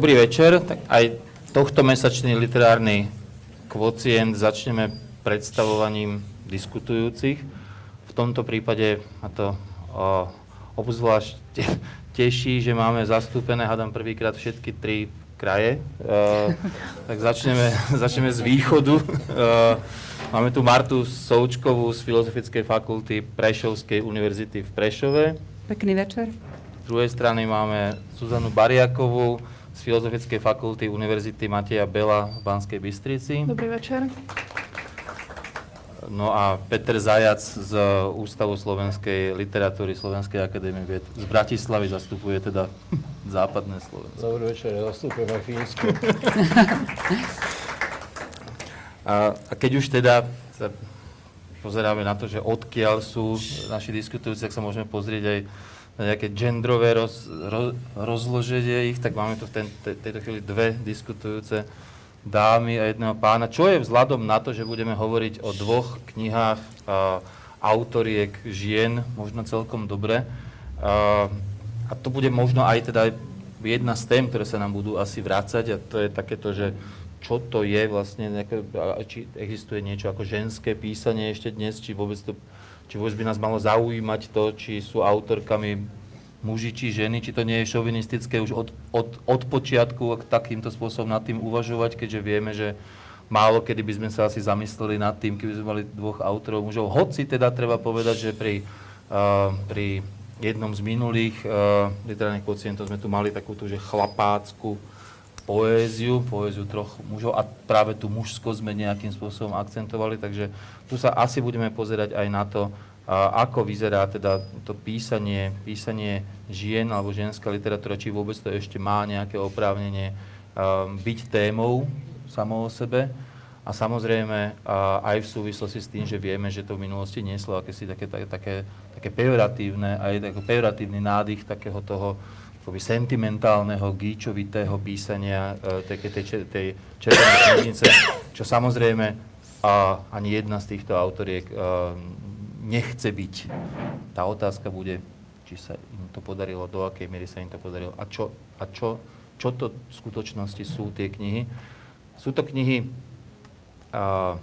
dobrý večer. Tak aj tohto mesačný literárny kvocient začneme predstavovaním diskutujúcich. V tomto prípade ma to o, obzvlášť teší, že máme zastúpené, hádam prvýkrát všetky tri kraje. Uh, tak začneme, začneme z východu. Uh, máme tu Martu Součkovú z Filozofickej fakulty Prešovskej univerzity v Prešove. Pekný večer. Z druhej strany máme Zuzanu Bariakovú z Filozofickej fakulty Univerzity Mateja Bela v Banskej Bystrici. Dobrý večer. No a Peter Zajac z Ústavu slovenskej literatúry Slovenskej akadémie vied z Bratislavy zastupuje teda západné Slovensko. Dobrý večer, ja zastupujem aj Fínsku. a, a keď už teda sa pozeráme na to, že odkiaľ sú naši diskutujúci, tak sa môžeme pozrieť aj nejaké genderové roz, roz, rozloženie ich, tak máme tu v ten, te, tejto chvíli dve diskutujúce dámy a jedného pána, čo je vzhľadom na to, že budeme hovoriť o dvoch knihách uh, autoriek žien, možno celkom dobre. Uh, a to bude možno aj teda jedna z tém, ktoré sa nám budú asi vrácať a to je takéto, že čo to je vlastne, nejaké, či existuje niečo ako ženské písanie ešte dnes, či vôbec, to, či vôbec by nás malo zaujímať to, či sú autorkami muži či ženy, či to nie je šovinistické už od, od, od počiatku takýmto spôsobom nad tým uvažovať, keďže vieme, že málo kedy by sme sa asi zamysleli nad tým, keby sme mali dvoch autorov mužov. Hoci teda treba povedať, že pri, uh, pri jednom z minulých uh, literárnych kocientov sme tu mali takúto, že chlapácku poéziu, poéziu troch mužov a práve tú mužskosť sme nejakým spôsobom akcentovali, takže tu sa asi budeme pozerať aj na to, a ako vyzerá teda to písanie, písanie žien alebo ženská literatúra, či vôbec to ešte má nejaké oprávnenie um, byť témou samo o sebe. A samozrejme aj v súvislosti s tým, že vieme, že to v minulosti nieslo akési také, také, také, pejoratívne, aj taký pejoratívny nádych takého toho akoby sentimentálneho, gíčovitého písania uh, tej, tej, tej červenej knižnice, čo samozrejme uh, ani jedna z týchto autoriek uh, nechce byť. Tá otázka bude, či sa im to podarilo, do akej miery sa im to podarilo a čo, a čo, čo to v skutočnosti sú tie knihy. Sú to knihy a,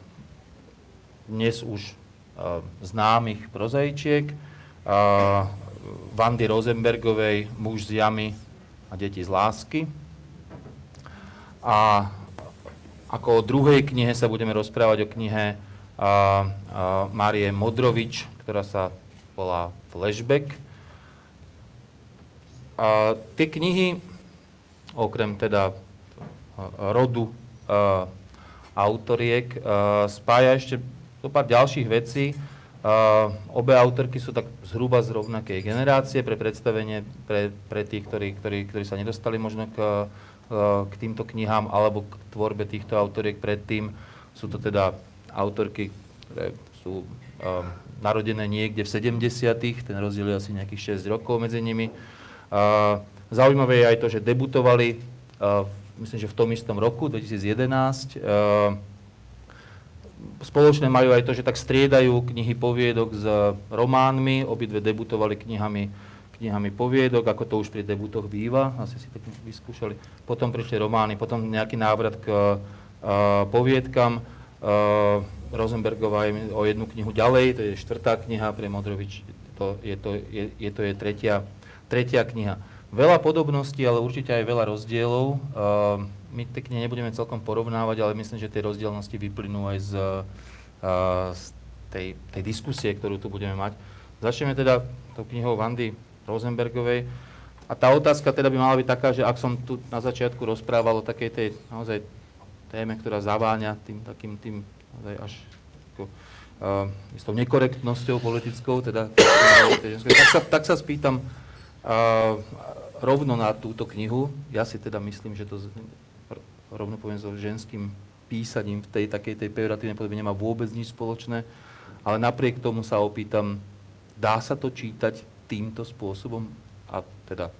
dnes už a, známych prozaičiek, a, Vandy Rosenbergovej Muž z jamy a deti z lásky. A ako o druhej knihe sa budeme rozprávať o knihe Márie Modrovič, ktorá sa volá Flashback. A tie knihy, okrem teda rodu autoriek, spája ešte do pár ďalších vecí. Obe autorky sú tak zhruba z rovnakej generácie pre predstavenie pre, pre tých, ktorí, ktorí, ktorí sa nedostali možno k, k týmto knihám alebo k tvorbe týchto autoriek predtým. Sú to teda autorky, ktoré sú um, narodené niekde v 70 ten rozdiel je asi nejakých 6 rokov medzi nimi. Uh, zaujímavé je aj to, že debutovali, uh, myslím, že v tom istom roku, 2011. Uh, spoločné majú aj to, že tak striedajú knihy poviedok s románmi, obidve debutovali knihami, knihami poviedok, ako to už pri debutoch býva, asi si to vyskúšali. Potom prišli romány, potom nejaký návrat k poviedkam. Uh, Rosenbergová je o jednu knihu ďalej, to je štvrtá kniha, pre Modrovič to, je, to, je, je, to je tretia, tretia kniha. Veľa podobností, ale určite aj veľa rozdielov. Uh, my tie knihy nebudeme celkom porovnávať, ale myslím, že tie rozdielnosti vyplynú aj z, uh, z tej, tej diskusie, ktorú tu budeme mať. Začneme teda tou knihou Vandy Rosenbergovej. A tá otázka teda by mala byť taká, že ak som tu na začiatku rozprával o takej tej naozaj téme, ktorá zaváňa tým takým tým až ako, uh, s tou nekorektnosťou politickou, teda, tak, sa, tak sa spýtam uh, rovno na túto knihu. Ja si teda myslím, že to rovno poviem so ženským písaním v tej takej tej pejoratívnej podobe nemá vôbec nič spoločné, ale napriek tomu sa opýtam, dá sa to čítať týmto spôsobom? A teda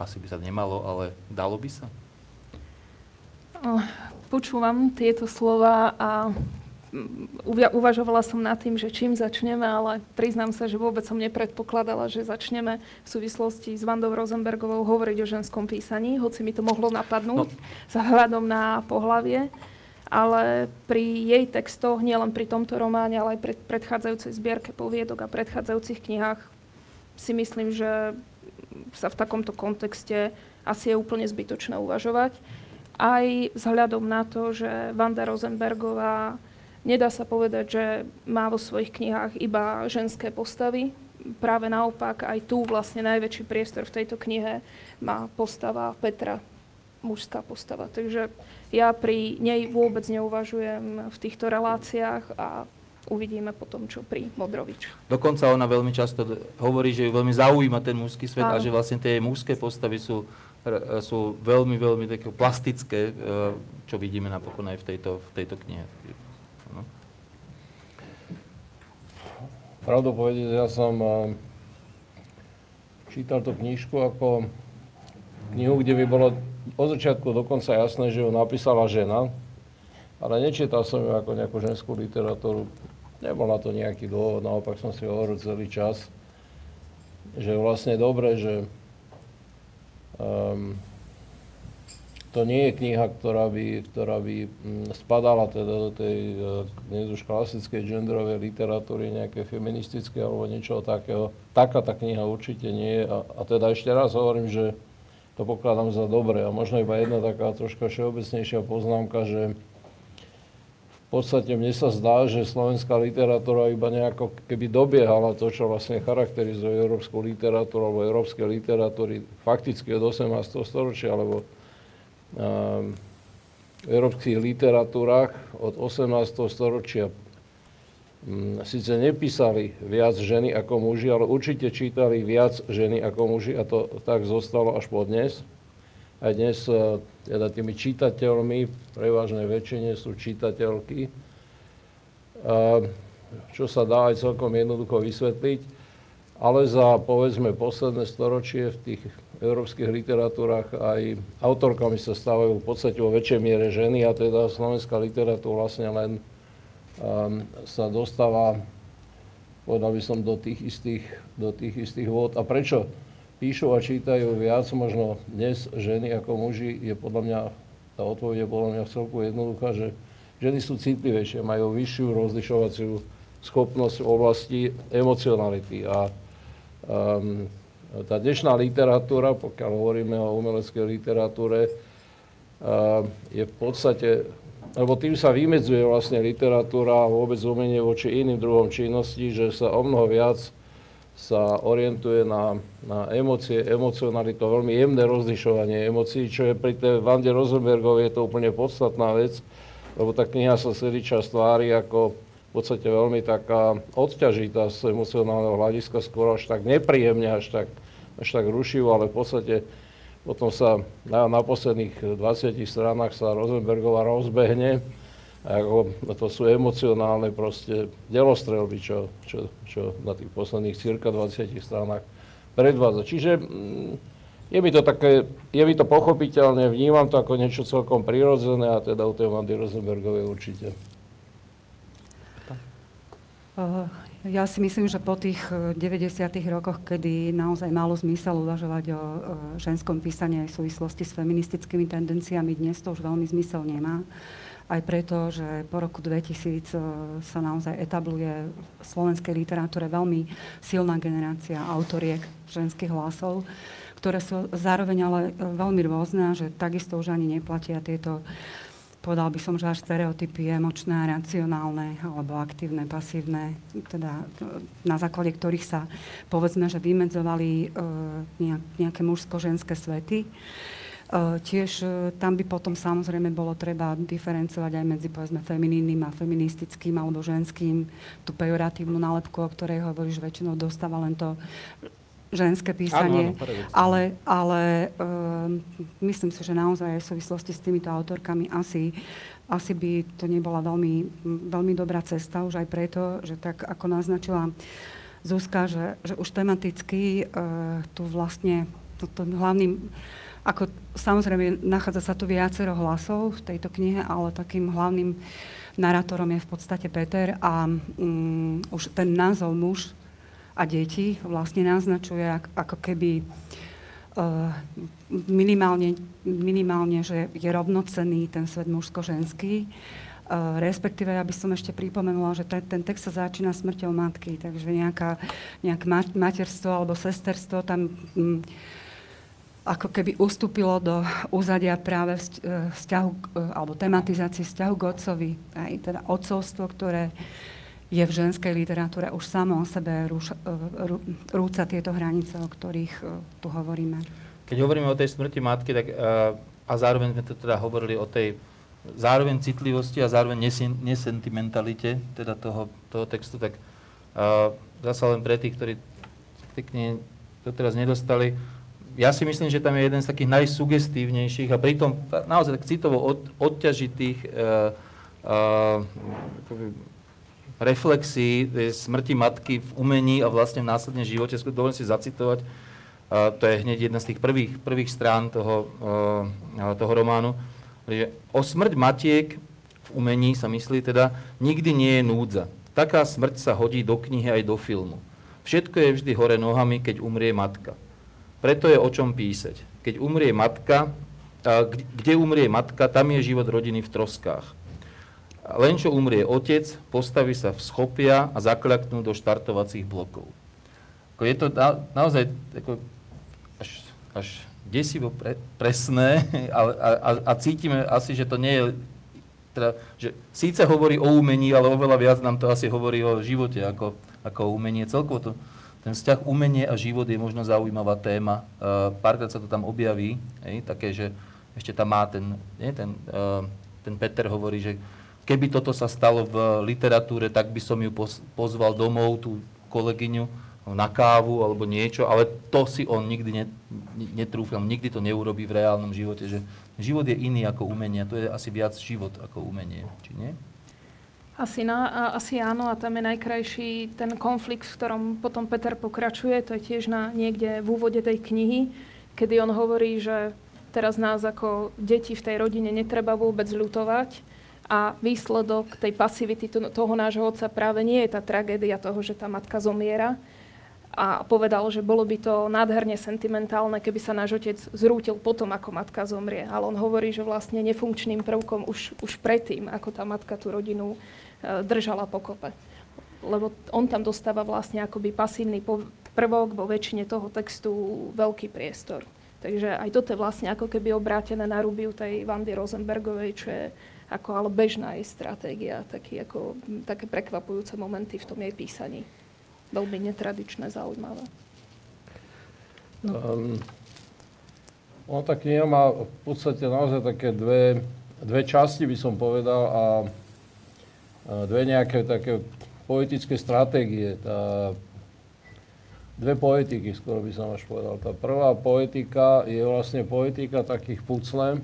asi by sa nemalo, ale dalo by sa? Počúvam tieto slova a mm, uvažovala som nad tým, že čím začneme, ale priznám sa, že vôbec som nepredpokladala, že začneme v súvislosti s Vandou Rosenbergovou hovoriť o ženskom písaní, hoci mi to mohlo napadnúť no. za hľadom na pohlavie. Ale pri jej textoch, nielen pri tomto románe, ale aj pri predchádzajúcej zbierke poviedok a predchádzajúcich knihách si myslím, že sa v takomto kontexte asi je úplne zbytočné uvažovať aj vzhľadom na to, že Vanda Rosenbergová nedá sa povedať, že má vo svojich knihách iba ženské postavy. Práve naopak, aj tu vlastne najväčší priestor v tejto knihe má postava Petra, mužská postava. Takže ja pri nej vôbec neuvažujem v týchto reláciách a uvidíme potom, čo pri Modrovič. Dokonca ona veľmi často hovorí, že ju veľmi zaujíma ten mužský svet Áno. a že vlastne tie mužské postavy sú sú veľmi, veľmi také plastické, e, čo vidíme napokon aj v tejto, v tejto knihe. No. Pravdu povedať, ja som e, čítal tú knižku ako knihu, kde by bolo od začiatku dokonca jasné, že ju napísala žena, ale nečítal som ju ako nejakú ženskú literatúru. Nebol na to nejaký dôvod, naopak som si hovoril celý čas, že vlastne dobre, že Um, to nie je kniha, ktorá by, ktorá by mm, spadala teda do tej e, dnes už klasickej genderovej literatúry, nejaké feministické alebo niečo takého. Taká tá kniha určite nie je. A, a teda ešte raz hovorím, že to pokladám za dobré. A možno iba jedna taká troška všeobecnejšia poznámka, že v podstate mne sa zdá, že slovenská literatúra iba nejako keby dobiehala to, čo vlastne charakterizuje európsku literatúru alebo európske literatúry fakticky od 18. storočia, alebo um, v európskych literatúrach od 18. storočia um, síce nepísali viac ženy ako muži, ale určite čítali viac ženy ako muži a to tak zostalo až po dnes. Aj dnes e, teda tými čitateľmi, v väčšine sú čitateľky, čo sa dá aj celkom jednoducho vysvetliť. Ale za, povedzme, posledné storočie v tých európskych literatúrach aj autorkami sa stávajú v podstate vo väčšej miere ženy a teda slovenská literatúra vlastne len um, sa dostáva, povedal by som, do tých istých, do tých istých vôd. A prečo? Píšu a čítajú viac možno dnes ženy ako muži, je podľa mňa, tá odpoveď je podľa mňa celku jednoduchá, že ženy sú citlivejšie, majú vyššiu rozlišovaciu schopnosť v oblasti emocionality. A um, tá dnešná literatúra, pokiaľ hovoríme o umeleckej literatúre, uh, je v podstate, lebo tým sa vymedzuje vlastne literatúra a vôbec umenie voči iným druhom činnosti, že sa o mnoho viac sa orientuje na, na emócie, emocionalitu, veľmi jemné rozlišovanie emócií, čo je pri tej Vande Rosenbergovej je to úplne podstatná vec, lebo tá kniha sa celý čas tvári ako v podstate veľmi taká odťažitá z emocionálneho hľadiska, skôr až tak nepríjemne, až tak, až tak rušivo, ale v podstate potom sa na, na posledných 20 stranách sa Rosenbergová rozbehne ako, to sú emocionálne proste delostrelby, čo, čo, čo na tých posledných cirka 20 stranách predvádza. Čiže mm, je mi to také, je mi to pochopiteľné, vnímam to ako niečo celkom prirodzené a teda u tej Mandy Rosenbergovej určite. Uh, ja si myslím, že po tých 90. rokoch, kedy naozaj malo zmysel uvažovať o ženskom písaní aj v súvislosti s feministickými tendenciami, dnes to už veľmi zmysel nemá aj preto, že po roku 2000 e, sa naozaj etabluje v slovenskej literatúre veľmi silná generácia autoriek ženských hlasov, ktoré sú zároveň ale e, veľmi rôzne, že takisto už ani neplatia tieto povedal by som, že až stereotypy emočné, racionálne alebo aktívne, pasívne, teda e, na základe ktorých sa povedzme, že vymedzovali nejaké mužsko-ženské svety. E, tiež e, tam by potom samozrejme bolo treba diferencovať aj medzi povedzme feminínnym a feministickým alebo ženským, tú pejoratívnu nálepku, o ktorej hovoríš, väčšinou dostáva len to ženské písanie, áno, áno, ale, ale um, myslím si, že naozaj v súvislosti s týmito autorkami asi, asi by to nebola veľmi, veľmi dobrá cesta, už aj preto, že tak ako naznačila Zuzka, že, že už tematicky uh, tu vlastne to, to hlavným ako samozrejme nachádza sa tu viacero hlasov v tejto knihe, ale takým hlavným Narátorom je v podstate Peter a um, už ten názov muž a deti vlastne naznačuje ako keby uh, minimálne, minimálne, že je rovnocenný ten svet mužsko-ženský. Uh, respektíve, ja by som ešte pripomenula, že ten, ten text sa začína smrťou matky, takže nejaká, nejaké materstvo alebo sesterstvo tam um, ako keby ustúpilo do úzadia práve vzťahu, alebo tematizácie vzťahu k otcovi, aj teda otcovstvo, ktoré je v ženskej literatúre už samo o sebe rúša, rú, rúca tieto hranice, o ktorých tu hovoríme. Keď hovoríme o tej smrti matky, tak, a zároveň sme teda hovorili o tej zároveň citlivosti a zároveň nesentimentalite teda toho, toho textu, tak uh, zase len pre tých, ktorí k knihe to teraz nedostali, ja si myslím, že tam je jeden z takých najsugestívnejších a pritom naozaj tak citovo od, odťažitých uh, uh, reflexí smrti matky v umení a vlastne v následne živote. Dovolím si zacitovať, uh, to je hneď jedna z tých prvých, prvých strán toho, uh, toho románu. Že o smrť matiek v umení sa myslí teda, nikdy nie je núdza. Taká smrť sa hodí do knihy aj do filmu. Všetko je vždy hore nohami, keď umrie matka. Preto je o čom písať. Keď umrie matka, kde umrie matka, tam je život rodiny v troskách. Len čo umrie otec, postaví sa v schopia a zakľaknú do štartovacích blokov. Je to na, naozaj až, až desivo pre, presné a, a, a cítime asi, že to nie je teda, že síce hovorí o umení, ale oveľa viac nám to asi hovorí o živote ako, ako o umenie. Celkovo to, ten vzťah umenie a život je možno zaujímavá téma. Uh, párkrát sa to tam objaví, hej, také, že ešte tam má ten, nie, ten, uh, ten Peter hovorí, že keby toto sa stalo v literatúre, tak by som ju pozval domov, tú kolegyňu, na kávu alebo niečo, ale to si on nikdy net, netrúfal, nikdy to neurobí v reálnom živote, že život je iný ako umenie, to je asi viac život ako umenie, či nie? Asi, na, asi áno a tam je najkrajší ten konflikt, v ktorom potom Peter pokračuje. To je tiež na, niekde v úvode tej knihy, kedy on hovorí, že teraz nás ako deti v tej rodine netreba vôbec ľutovať a výsledok tej pasivity toho nášho otca práve nie je tá tragédia toho, že tá matka zomiera, a povedal, že bolo by to nádherne sentimentálne, keby sa náš otec zrútil potom, ako matka zomrie. Ale on hovorí, že vlastne nefunkčným prvkom už, už predtým, ako tá matka tú rodinu držala pokope. Lebo on tam dostáva vlastne akoby pasívny prvok vo väčšine toho textu veľký priestor. Takže aj toto je vlastne ako keby obrátené na Rubiu tej Vandy Rosenbergovej, čo je ako ale bežná jej stratégia, taký ako, také prekvapujúce momenty v tom jej písaní. Veľmi netradičné, zaujímavé. No. Um, on tá kniha má v podstate naozaj také dve, dve časti, by som povedal, a dve nejaké také poetické stratégie. Tá, dve poetiky, skoro by som až povedal. Tá prvá poetika je vlastne poetika takých pucle,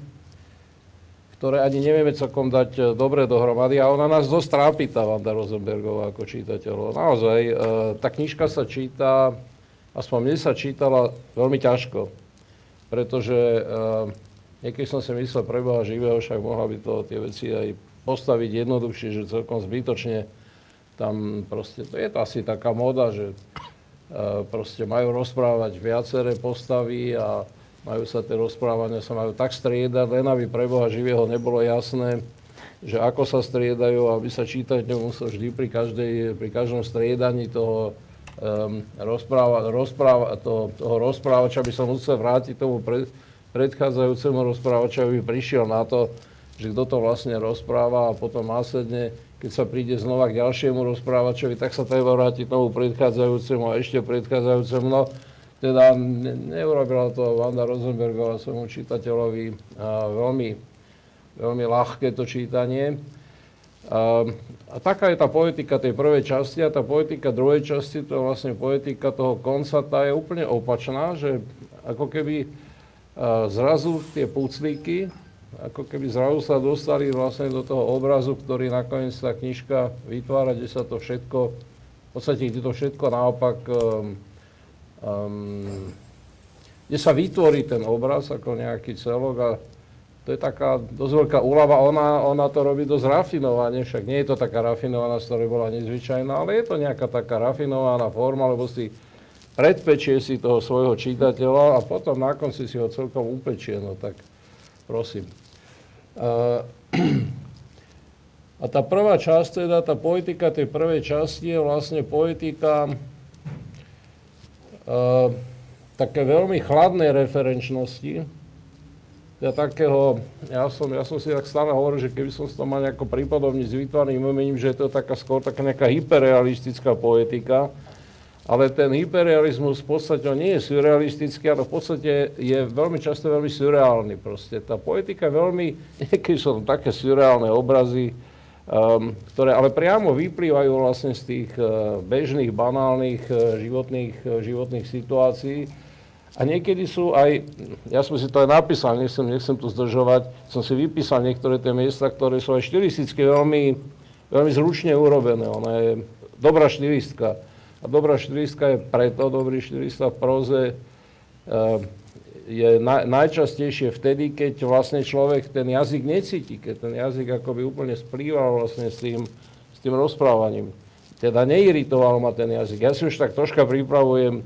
ktoré ani nevieme celkom dať e, dobre dohromady a ona nás dosť trápi, tá Vanda Rosenbergová ako čítateľ. Naozaj, e, tá knižka sa číta, aspoň mne sa čítala veľmi ťažko, pretože e, niekedy som si myslel, preboha živého, však mohla by to tie veci aj postaviť jednoduchšie, že celkom zbytočne tam proste, to je to asi taká moda, že uh, proste majú rozprávať viaceré postavy a majú sa tie rozprávania sa majú tak striedať, len aby pre Boha živého nebolo jasné, že ako sa striedajú, aby sa čítať nemusel vždy pri, každej, pri každom striedaní toho um, rozpráva, rozpráva, toho, toho rozprávača by som musel vrátiť tomu pred, predchádzajúcemu rozprávačovi, prišiel na to, že kto to vlastne rozpráva a potom následne, keď sa príde znova k ďalšiemu rozprávačovi, tak sa treba vrátiť tomu predchádzajúcemu a ešte predchádzajúcemu. No, teda ne, neurobila to Vanda Rosenbergová svojmu čitateľovi a veľmi, veľmi ľahké to čítanie. A, a taká je tá poetika tej prvej časti a tá poetika druhej časti, to je vlastne poetika toho konca, tá je úplne opačná, že ako keby zrazu tie puclíky, ako keby zrazu sa dostali vlastne do toho obrazu, ktorý nakoniec tá knižka vytvára, kde sa to všetko, v podstate kde to všetko naopak, um, um, kde sa vytvorí ten obraz ako nejaký celok a to je taká dosť veľká úlava. Ona, ona to robí dosť rafinovane, však nie je to taká rafinovaná, z ktorej bola nezvyčajná, ale je to nejaká taká rafinovaná forma, lebo si predpečie si toho svojho čítateľa a potom na konci si ho celkom upečie. No tak prosím. Uh, a tá prvá časť, teda tá poetika tej prvej časti je vlastne poetika uh, také veľmi chladnej referenčnosti, ja takého, ja som, ja som si tak stále hovoril, že keby som to mal nejako prípadovne s výtvarným umením, že je to taká skôr taká nejaká hyperrealistická poetika, ale ten hyperrealizmus v podstate nie je surrealistický, ale v podstate je veľmi často veľmi surreálny. Proste. Tá poetika veľmi, niekedy sú tam také surreálne obrazy, um, ktoré ale priamo vyplývajú vlastne z tých uh, bežných, banálnych uh, životných, uh, životných situácií a niekedy sú aj, ja som si to aj napísal, nechcem, nechcem tu zdržovať, som si vypísal niektoré tie miesta, ktoré sú aj štilisticky veľmi, veľmi zručne urobené. Ona je dobrá štilistka. A dobrá štilistka je preto, dobrý štilista v proze eh, je na, najčastejšie vtedy, keď vlastne človek ten jazyk necíti, keď ten jazyk akoby úplne splýval vlastne s tým, s tým rozprávaním. Teda neiritoval ma ten jazyk. Ja si už tak troška pripravujem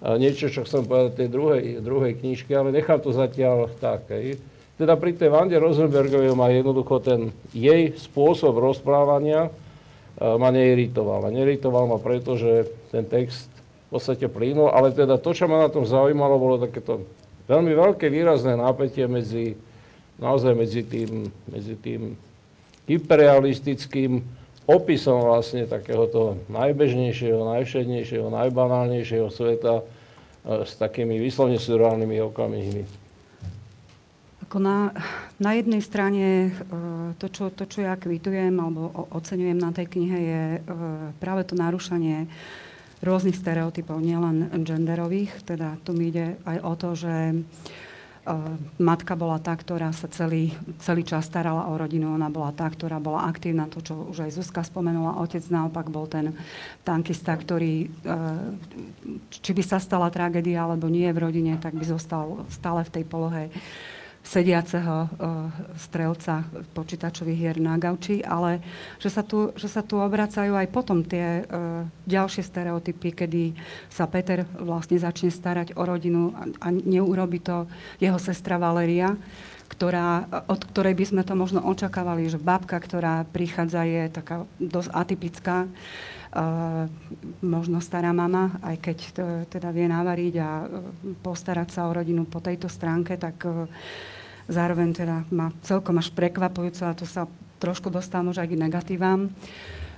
niečo, čo chcem povedať tej druhej, druhej knižke, ale nechám to zatiaľ tak. Hej. Teda pri tej Vande Rosenbergovej ma jednoducho ten jej spôsob rozprávania ma neiritoval. A neiritoval ma preto, že ten text v podstate plynul, ale teda to, čo ma na tom zaujímalo, bolo takéto veľmi veľké výrazné nápetie medzi, naozaj medzi tým, medzi tým hyperrealistickým opisom vlastne takéhoto najbežnejšieho, najvšednejšieho, najbanálnejšieho sveta e, s takými vyslovne surreálnymi okamihmi. Ako na, na jednej strane e, to čo, to, čo ja kvitujem alebo oceňujem na tej knihe, je e, práve to narušanie rôznych stereotypov, nielen genderových. Teda tu mi ide aj o to, že matka bola tá, ktorá sa celý, celý čas starala o rodinu, ona bola tá, ktorá bola aktívna, to, čo už aj Zuzka spomenula, otec naopak bol ten tankista, ktorý, či by sa stala tragédia alebo nie v rodine, tak by zostal stále v tej polohe sediaceho uh, strelca počítačových hier na gauči, ale že sa tu, že sa tu obracajú aj potom tie uh, ďalšie stereotypy, kedy sa Peter vlastne začne starať o rodinu a, neurobi to jeho sestra Valeria, ktorá, od ktorej by sme to možno očakávali, že babka, ktorá prichádza, je taká dosť atypická, možno stará mama, aj keď to, teda vie navariť a uh, postarať sa o rodinu po tejto stránke, tak uh, zároveň teda ma celkom až prekvapujúco, a to sa trošku dostávam už aj k negatívam,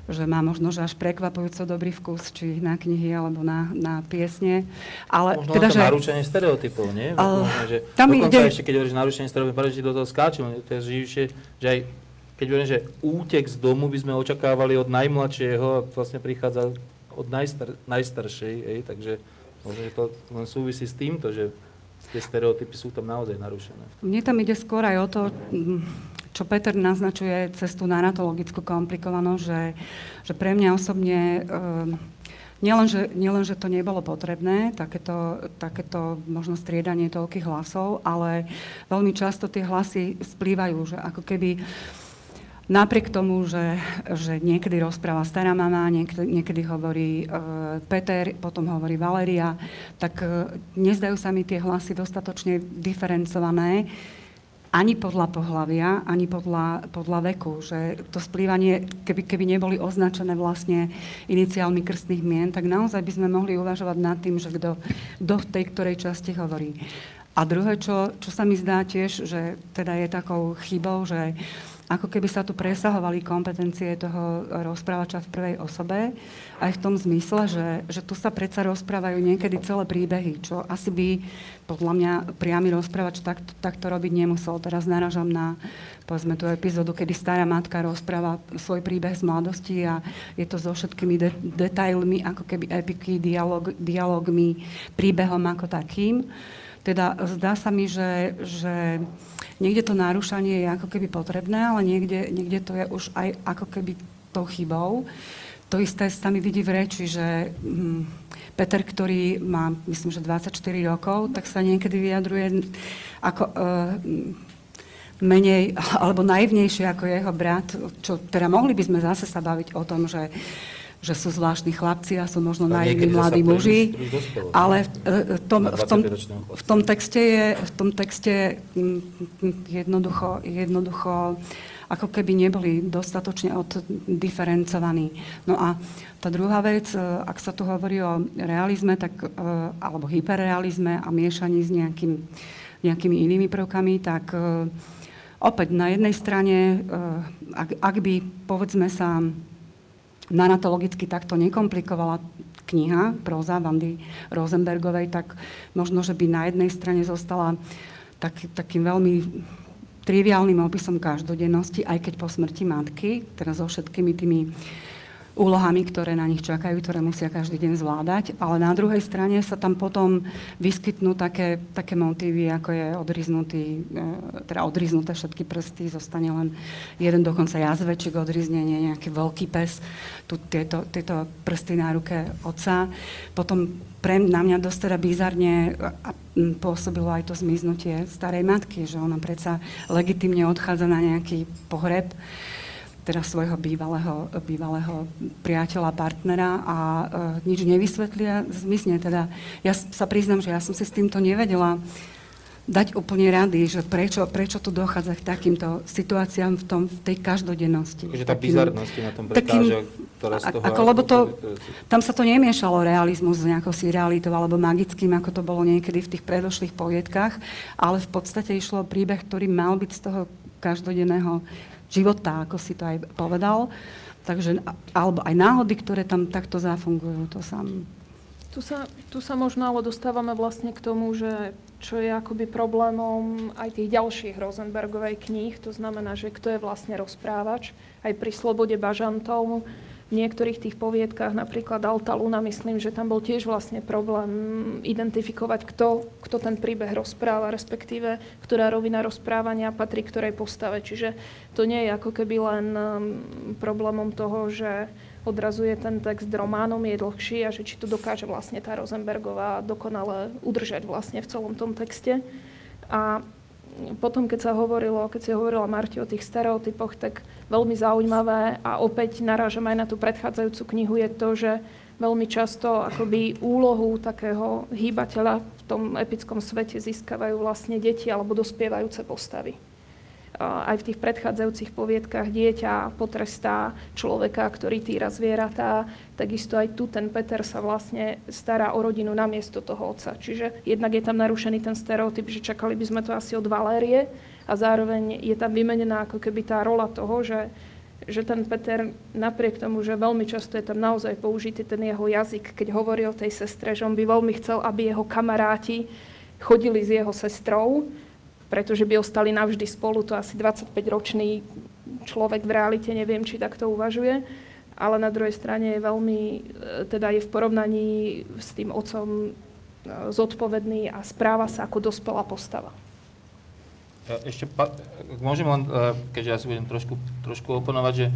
že má možno, že až prekvapujúco dobrý vkus, či na knihy alebo na, na piesne. Ale možno teda, to že... narušenie stereotypov, nie? Uh, možno, že tam dokonca ide... ešte, keď hovoríš narušenie stereotypov, že do toho skáčem, to je živšie, že aj keď hovorím, že útek z domu by sme očakávali od najmladšieho a vlastne prichádza od najstar, najstaršej, ej, takže možno, že to len súvisí s týmto, že tie stereotypy sú tam naozaj narušené. Mne tam ide skôr aj o to, čo Peter naznačuje cez tú narratologickú komplikovanosť, že, že pre mňa osobne Nielen že, nielen, že to nebolo potrebné, takéto, takéto možno striedanie toľkých hlasov, ale veľmi často tie hlasy splývajú, že ako keby Napriek tomu, že, že niekedy rozpráva stará mama, niekedy, niekedy hovorí e, Peter, potom hovorí Valeria, tak e, nezdajú sa mi tie hlasy dostatočne diferencované ani podľa pohľavia, ani podľa, podľa veku. Že to splývanie, keby, keby neboli označené vlastne iniciálmi krstných mien, tak naozaj by sme mohli uvažovať nad tým, že kto v tej ktorej časti hovorí. A druhé, čo, čo sa mi zdá tiež, že teda je takou chybou, že uh, ako keby sa tu presahovali kompetencie toho rozprávača v prvej osobe, aj v tom zmysle, že, že tu sa predsa rozprávajú niekedy celé príbehy, čo asi by podľa mňa priamy rozprávač tak, takto robiť nemusel. Teraz naražam na povedzme tú epizódu, kedy stará matka rozpráva svoj príbeh z mladosti a je to so všetkými de- detailmi, ako keby epiky, dialog, dialogmi, príbehom ako takým. Teda zdá sa mi, že, že niekde to narušanie je ako keby potrebné, ale niekde, niekde to je už aj ako keby tou chybou. To isté sa mi vidí v reči, že hm, Peter, ktorý má, myslím, že 24 rokov, tak sa niekedy vyjadruje ako... Uh, menej alebo naivnejšie ako jeho brat, čo teda mohli by sme zase sa baviť o tom, že že sú zvláštni chlapci a sú možno naivní mladí muži, ale v, e, tom, Na v, tom, 25-ročného chlapca. v tom texte je v tom texte jednoducho, jednoducho ako keby neboli dostatočne oddiferencovaní. No a tá druhá vec, e, ak sa tu hovorí o realizme, tak, e, alebo hyperrealizme a miešaní s nejakým, nejakými inými prvkami, tak e, opäť na jednej strane, e, ak, ak by povedzme sa narratologicky takto nekomplikovala kniha, próza Vandy Rosenbergovej, tak možno, že by na jednej strane zostala tak, takým veľmi triviálnym opisom každodennosti, aj keď po smrti matky, teraz so všetkými tými úlohami, ktoré na nich čakajú, ktoré musia každý deň zvládať, ale na druhej strane sa tam potom vyskytnú také, také motívy, ako je odriznutý, e, teda odriznuté všetky prsty, zostane len jeden dokonca jazveček odriznenie, nejaký veľký pes, tu tieto, tieto prsty na ruke otca. Potom pre, na mňa dosť teda bizarne pôsobilo aj to zmiznutie starej matky, že ona predsa legitimne odchádza na nejaký pohreb teda svojho bývalého, bývalého priateľa, partnera a e, nič nevysvetlí a zmizne. Teda ja sa priznam, že ja som si s týmto nevedela dať úplne rady, že prečo, prečo tu dochádza k takýmto situáciám v, tom, v tej každodennosti. Takže tá bizarnosť na tom prekáža, ktorá z toho... ako, lebo to, tam sa to nemiešalo realizmus s nejakou realitou alebo magickým, ako to bolo niekedy v tých predošlých poviedkach, ale v podstate išlo o príbeh, ktorý mal byť z toho každodenného života, ako si to aj povedal. Takže, alebo aj náhody, ktoré tam takto zafungujú, to sám. Tu sa, tu sa možno ale dostávame vlastne k tomu, že čo je akoby problémom aj tých ďalších Rosenbergovej kníh, to znamená, že kto je vlastne rozprávač. Aj pri Slobode bažantov niektorých tých poviedkách, napríklad Alta Luna, myslím, že tam bol tiež vlastne problém identifikovať, kto, kto ten príbeh rozpráva, respektíve ktorá rovina rozprávania patrí ktorej postave. Čiže to nie je ako keby len um, problémom toho, že odrazuje ten text románom, je dlhší a že či to dokáže vlastne tá Rosenbergová dokonale udržať vlastne v celom tom texte. A potom, keď sa hovorilo, keď si hovorila Marti o tých stereotypoch, tak veľmi zaujímavé a opäť narážam aj na tú predchádzajúcu knihu je to, že veľmi často akoby úlohu takého hýbateľa v tom epickom svete získavajú vlastne deti alebo dospievajúce postavy aj v tých predchádzajúcich poviedkach dieťa potrestá človeka, ktorý týra zvieratá. Takisto aj tu ten Peter sa vlastne stará o rodinu namiesto toho otca. Čiže jednak je tam narušený ten stereotyp, že čakali by sme to asi od Valérie a zároveň je tam vymenená ako keby tá rola toho, že, že ten Peter napriek tomu, že veľmi často je tam naozaj použitý ten jeho jazyk, keď hovorí tej sestre, že on by veľmi chcel, aby jeho kamaráti chodili s jeho sestrou, pretože by ostali navždy spolu. To asi 25-ročný človek v realite, neviem, či takto uvažuje. Ale na druhej strane je veľmi, e, teda je v porovnaní s tým otcom e, zodpovedný a správa sa ako dospelá postava. Ja Ešte, môžem len, keďže ja si budem trošku, trošku oponovať, že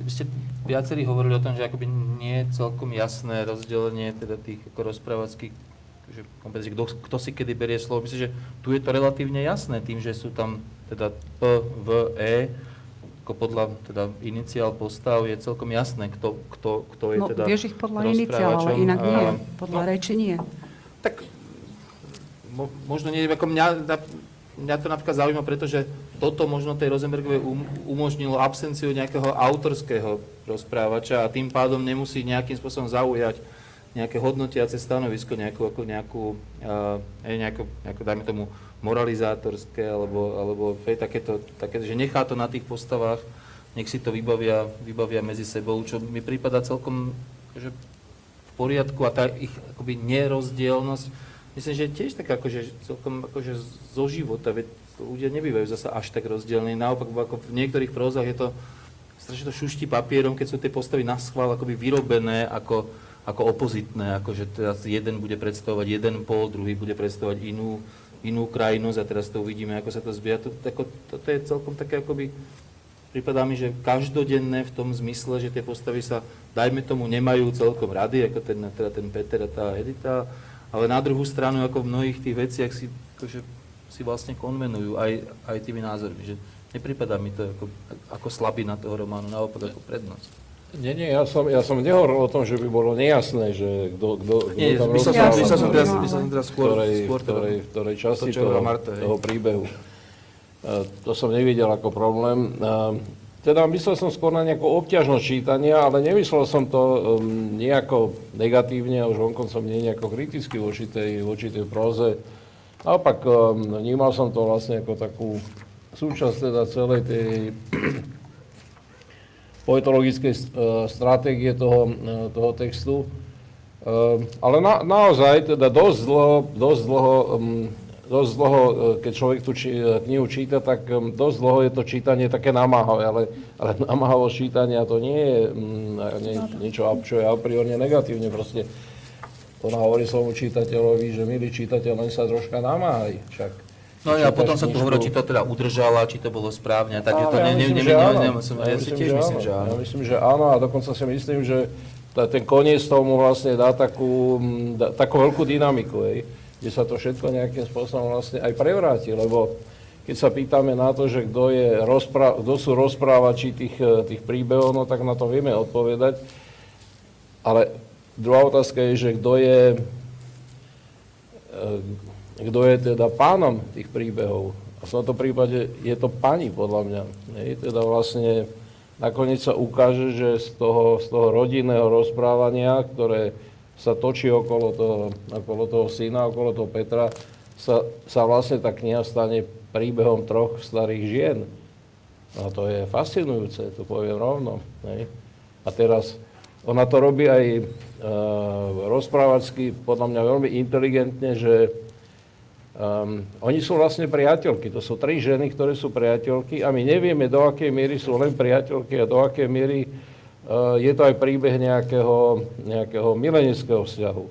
vy ste viacerí hovorili o tom, že akoby nie je celkom jasné rozdelenie teda tých ako rozprávackých, že, že kto, kto si kedy berie slovo. Myslím, že tu je to relatívne jasné tým, že sú tam teda P, V, E, ako podľa teda iniciál postav je celkom jasné, kto, kto, kto je No, teda vieš ich podľa rozprávačom. inak nie. A- Podľa no, reči nie. tak mo, možno nie, ako mňa, na- mňa to napríklad zaujíma, pretože toto možno tej Rosenbergovej um, umožnilo absenciu nejakého autorského rozprávača a tým pádom nemusí nejakým spôsobom zaujať nejaké hodnotiace stanovisko, nejakú, ako nejakú, uh, nejakú, nejakú, dajme tomu, moralizátorské, alebo, alebo hej, takéto, také, že nechá to na tých postavách, nech si to vybavia, vybavia medzi sebou, čo mi prípada celkom že v poriadku a tá ich akoby nerozdielnosť, myslím, že tiež tak akože celkom akože zo života, veď ľudia nebývajú zasa až tak rozdielní, naopak ako v niektorých prózach je to strašne to šuští papierom, keď sú tie postavy na schvál akoby vyrobené ako, ako opozitné, ako že teraz jeden bude predstavovať jeden pol, druhý bude predstavovať inú, inú krajnosť a teraz to uvidíme, ako sa to zbieha. To, ako, toto je celkom také akoby, Pripadá mi, že každodenné v tom zmysle, že tie postavy sa, dajme tomu, nemajú celkom rady, ako ten, teda ten Peter a tá Edita, ale na druhú stranu, ako v mnohých tých veciach si akože si vlastne konvenujú aj, aj tými názormi. Že nepripadá mi to ako, ako slabina toho románu, naopak ako prednosť. Nie, nie, ja som, ja som nehovoril o tom, že by bolo nejasné, že kto, kto, kto Nie, tam rozprával. by som, teraz, som teraz skôr, ktorej, skôr teda, ktorej, ktorej časti to, toho, hej. toho príbehu. To som nevidel ako problém. Teda myslel som skôr na nejakú obťažnosť čítania, ale nemyslel som to um, nejako negatívne, a už vonkoncom nie nejako kriticky voči tej, voči tej próze. Naopak, um, vnímal som to vlastne ako takú súčasť teda celej tej poetologickej eh, stratégie toho, eh, toho textu. Eh, Ale na, naozaj, teda dosť dlho, dosť dlho, mm, dosť dlho, keď človek tú či, knihu číta, tak dosť dlho je to čítanie také namáhavé, ale, ale namáhavosť čítania to nie je mm, nie, niečo, čo je a priori negatívne. Proste ona hovorí svojmu čitateľovi, že milý čitateľ, len sa troška namáhaj. Však No a potom sa tu hovorí, či to teda udržala, či to bolo správne, takže to ne, myslím, že áno. ja si tiež myslím, že áno. Ja myslím, že áno a dokonca si myslím, že ten koniec tomu vlastne dá takú, takú veľkú dynamiku, hej, kde sa to všetko nejakým spôsobom vlastne aj prevráti, lebo keď sa pýtame na to, že kto, je rozpra- kto sú rozprávači tých, eh, tých príbehov, no tak na to vieme odpovedať. Ale druhá otázka je, že kto je, eh, kto je teda pánom tých príbehov. A v tomto prípade je to pani, podľa mňa. Hej, teda vlastne nakoniec sa ukáže, že z toho, z toho rodinného rozprávania, ktoré sa točí okolo toho, okolo toho syna, okolo toho Petra, sa, sa vlastne tá kniha stane príbehom troch starých žien. A to je fascinujúce, to poviem rovno. Hej. A teraz ona to robí aj e, rozprávačky, podľa mňa veľmi inteligentne, že Um, oni sú vlastne priateľky, to sú tri ženy, ktoré sú priateľky a my nevieme, do akej miery sú len priateľky a do akej miery uh, je to aj príbeh nejakého, nejakého mileneckého vzťahu.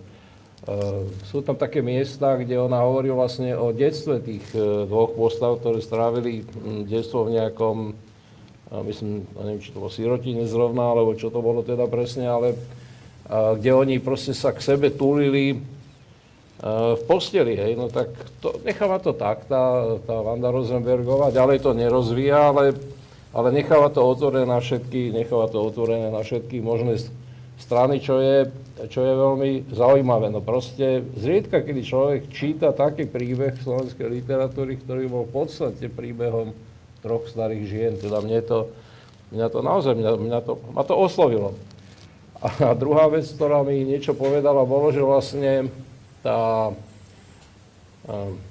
Uh, sú tam také miesta, kde ona hovorí vlastne o detstve tých uh, dvoch postav, ktoré strávili um, detstvo v nejakom, uh, myslím, neviem, či to bolo sirotine zrovna, alebo čo to bolo teda presne, ale uh, kde oni proste sa k sebe túlili v posteli, hej, no tak to, necháva to tak, tá, tá Vanda Rosenbergová, ďalej to nerozvíja, ale, ale necháva to otvorené na všetky, necháva to otvorené na všetky možné strany, čo je, čo je veľmi zaujímavé. No proste zriedka, kedy človek číta taký príbeh slovenskej literatúry, ktorý bol v podstate príbehom troch starých žien, teda mne to, mňa to naozaj, mňa, mňa to, ma to oslovilo. A druhá vec, ktorá mi niečo povedala, bolo, že vlastne tá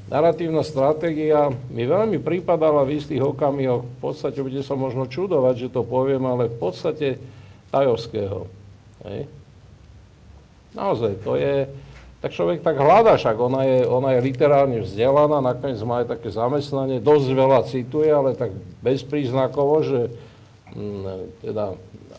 narratívna stratégia mi veľmi pripadala v istých okamihoch, v podstate bude sa možno čudovať, že to poviem, ale v podstate Tajovského. Hej. Naozaj, to je, tak človek tak hľadá, však ona je, ona je literárne vzdelaná, nakoniec má aj také zamestnanie, dosť veľa cituje, ale tak bezpríznakovo, že m, teda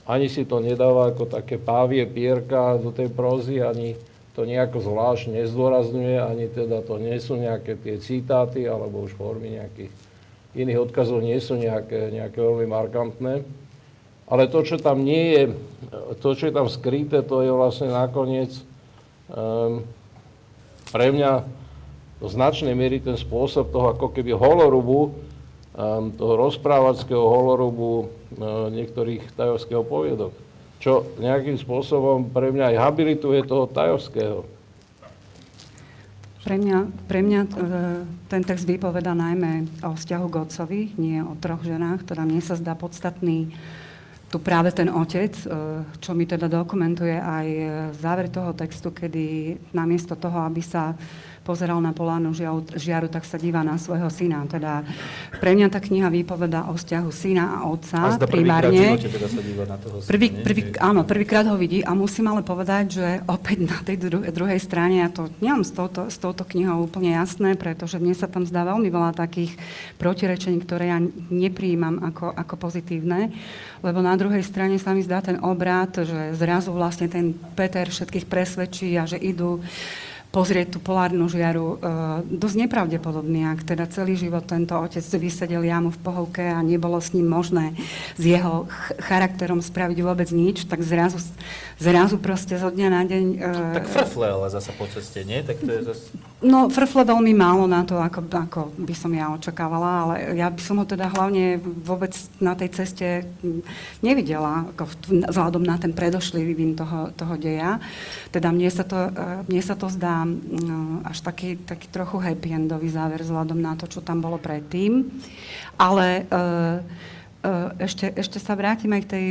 ani si to nedáva ako také pávie pierka do tej prózy, ani to nejako zvlášť nezdôrazňuje, ani teda to nie sú nejaké tie citáty, alebo už formy nejakých iných odkazov nie sú nejaké, nejaké veľmi markantné. Ale to, čo tam nie je, to, čo je tam skryté, to je vlastne nakoniec um, pre mňa do značnej miery ten spôsob toho ako keby holorubu, um, toho rozprávackého holorubu uh, niektorých tajovského poviedok čo nejakým spôsobom pre mňa aj habilituje toho tajovského. Pre mňa, pre mňa e, ten text vypoveda najmä o vzťahu k otcovi, nie o troch ženách. Teda mne sa zdá podstatný tu práve ten otec, e, čo mi teda dokumentuje aj záver toho textu, kedy namiesto toho, aby sa pozeral na polánu žiaru, tak sa díva na svojho syna. Teda pre mňa tá kniha vypoveda o vzťahu syna a otca a primárne. teda sa díva na toho syna, Prvý, nie? prvý, Hej. áno, prvýkrát ho vidí a musím ale povedať, že opäť na tej dru- druhej strane, ja to nemám s touto, s touto knihou úplne jasné, pretože mne sa tam zdá veľmi veľa takých protirečení, ktoré ja nepríjmam ako, ako pozitívne, lebo na druhej strane sa mi zdá ten obrad, že zrazu vlastne ten Peter všetkých presvedčí a že idú pozrieť tú polárnu žiaru. E, dosť nepravdepodobný, ak teda celý život tento otec vysedel jamu v pohovke a nebolo s ním možné s jeho ch- charakterom spraviť vôbec nič, tak zrazu, zrazu proste zo dňa na deň... E, tak frfle ale zasa po ceste, nie? Tak to je zase... No, frfle veľmi málo na to, ako, ako by som ja očakávala, ale ja by som ho teda hlavne vôbec na tej ceste nevidela, ako vzhľadom na ten predošlý vývin toho, toho deja. Teda mne sa to, e, mne sa to zdá no, až taký, taký trochu happy endový záver vzhľadom na to, čo tam bolo predtým. Ale uh, ešte, ešte sa vrátim aj k tej...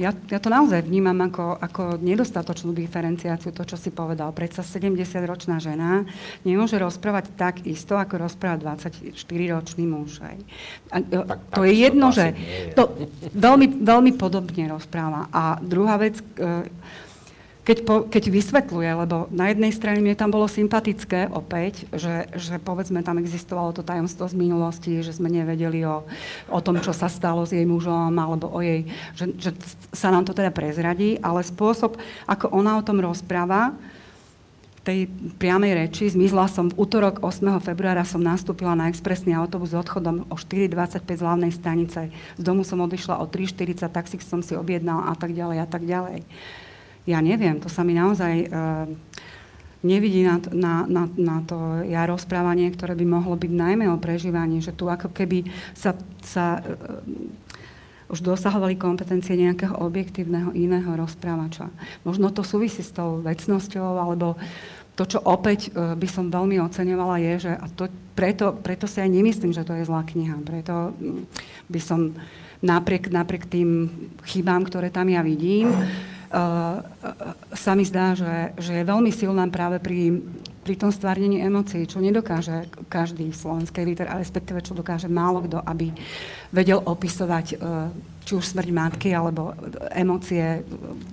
Ja, ja to naozaj vnímam ako, ako nedostatočnú diferenciáciu, to, čo si povedal. Predsa 70-ročná žena nemôže rozprávať tak isto, ako rozpráva 24-ročný muž. Aj. A, tak, to tak, je jedno, to že... To veľmi, veľmi podobne rozpráva. A druhá vec, keď, po, keď vysvetľuje, lebo na jednej strane mne tam bolo sympatické opäť, že, že povedzme tam existovalo to tajomstvo z minulosti, že sme nevedeli o, o tom, čo sa stalo s jej mužom, alebo o jej, že, že sa nám to teda prezradí, ale spôsob, ako ona o tom rozpráva, tej priamej reči. Zmizla som v útorok 8. februára som nastúpila na expresný autobus s odchodom o 4.25 z hlavnej stanice. Z domu som odišla o 3.40, taxík som si objednala a tak ďalej a tak ďalej ja neviem, to sa mi naozaj uh, nevidí na, na, na, na to ja rozprávanie, ktoré by mohlo byť najmä o prežívaní, že tu ako keby sa, sa uh, už dosahovali kompetencie nejakého objektívneho iného rozprávača. Možno to súvisí s tou vecnosťou, alebo to, čo opäť uh, by som veľmi oceňovala, je, že a to, preto, preto si aj nemyslím, že to je zlá kniha. Preto mm, by som napriek, napriek tým chybám, ktoré tam ja vidím, sa mi zdá, že, že je veľmi silná práve pri, pri tom stvárnení emócií, čo nedokáže každý slovenský liter, ale respektíve čo dokáže málo kto, aby vedel opisovať e, či už smrť matky, alebo emócie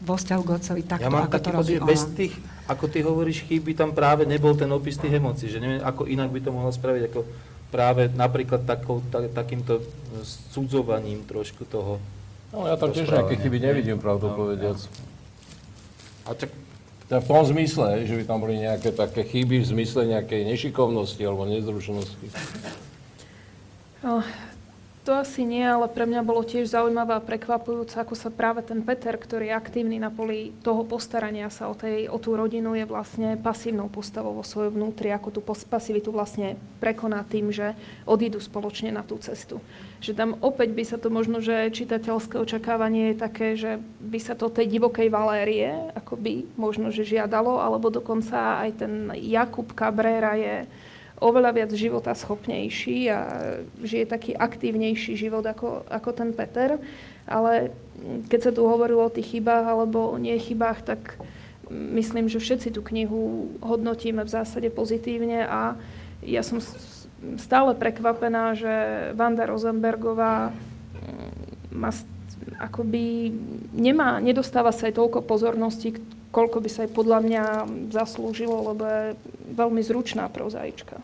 vo vzťahu k otcovi takto, ja mám ako to robí ona. Bez tých, ako ty hovoríš, chýby tam práve nebol ten opis tých emócií, že neviem, ako inak by to mohla spraviť, ako práve napríklad takou, tak, takýmto sudzovaním trošku toho. No ja tam tiež nejaké chyby nevidím, pravdu no, povediac. A tak v tom zmysle, že by tam boli nejaké také chyby v zmysle nejakej nešikovnosti alebo nezručnosti. No, to asi nie, ale pre mňa bolo tiež zaujímavé a prekvapujúce, ako sa práve ten Peter, ktorý je aktívny na poli toho postarania sa o, tej, o tú rodinu, je vlastne pasívnou postavou vo svojom vnútri, ako tú pasivitu vlastne prekoná tým, že odídu spoločne na tú cestu. Že tam opäť by sa to možno, že čitateľské očakávanie je také, že by sa to tej divokej Valérie akoby možno, že žiadalo, alebo dokonca aj ten Jakub Cabrera je oveľa viac života schopnejší a žije taký aktívnejší život ako, ako ten Peter. Ale keď sa tu hovorilo o tých chybách alebo o nie tak myslím, že všetci tú knihu hodnotíme v zásade pozitívne a ja som stále prekvapená, že Vanda Rosenbergová mm, má akoby nemá, nedostáva sa aj toľko pozornosti, koľko by sa aj podľa mňa zaslúžilo, lebo je veľmi zručná prozaička.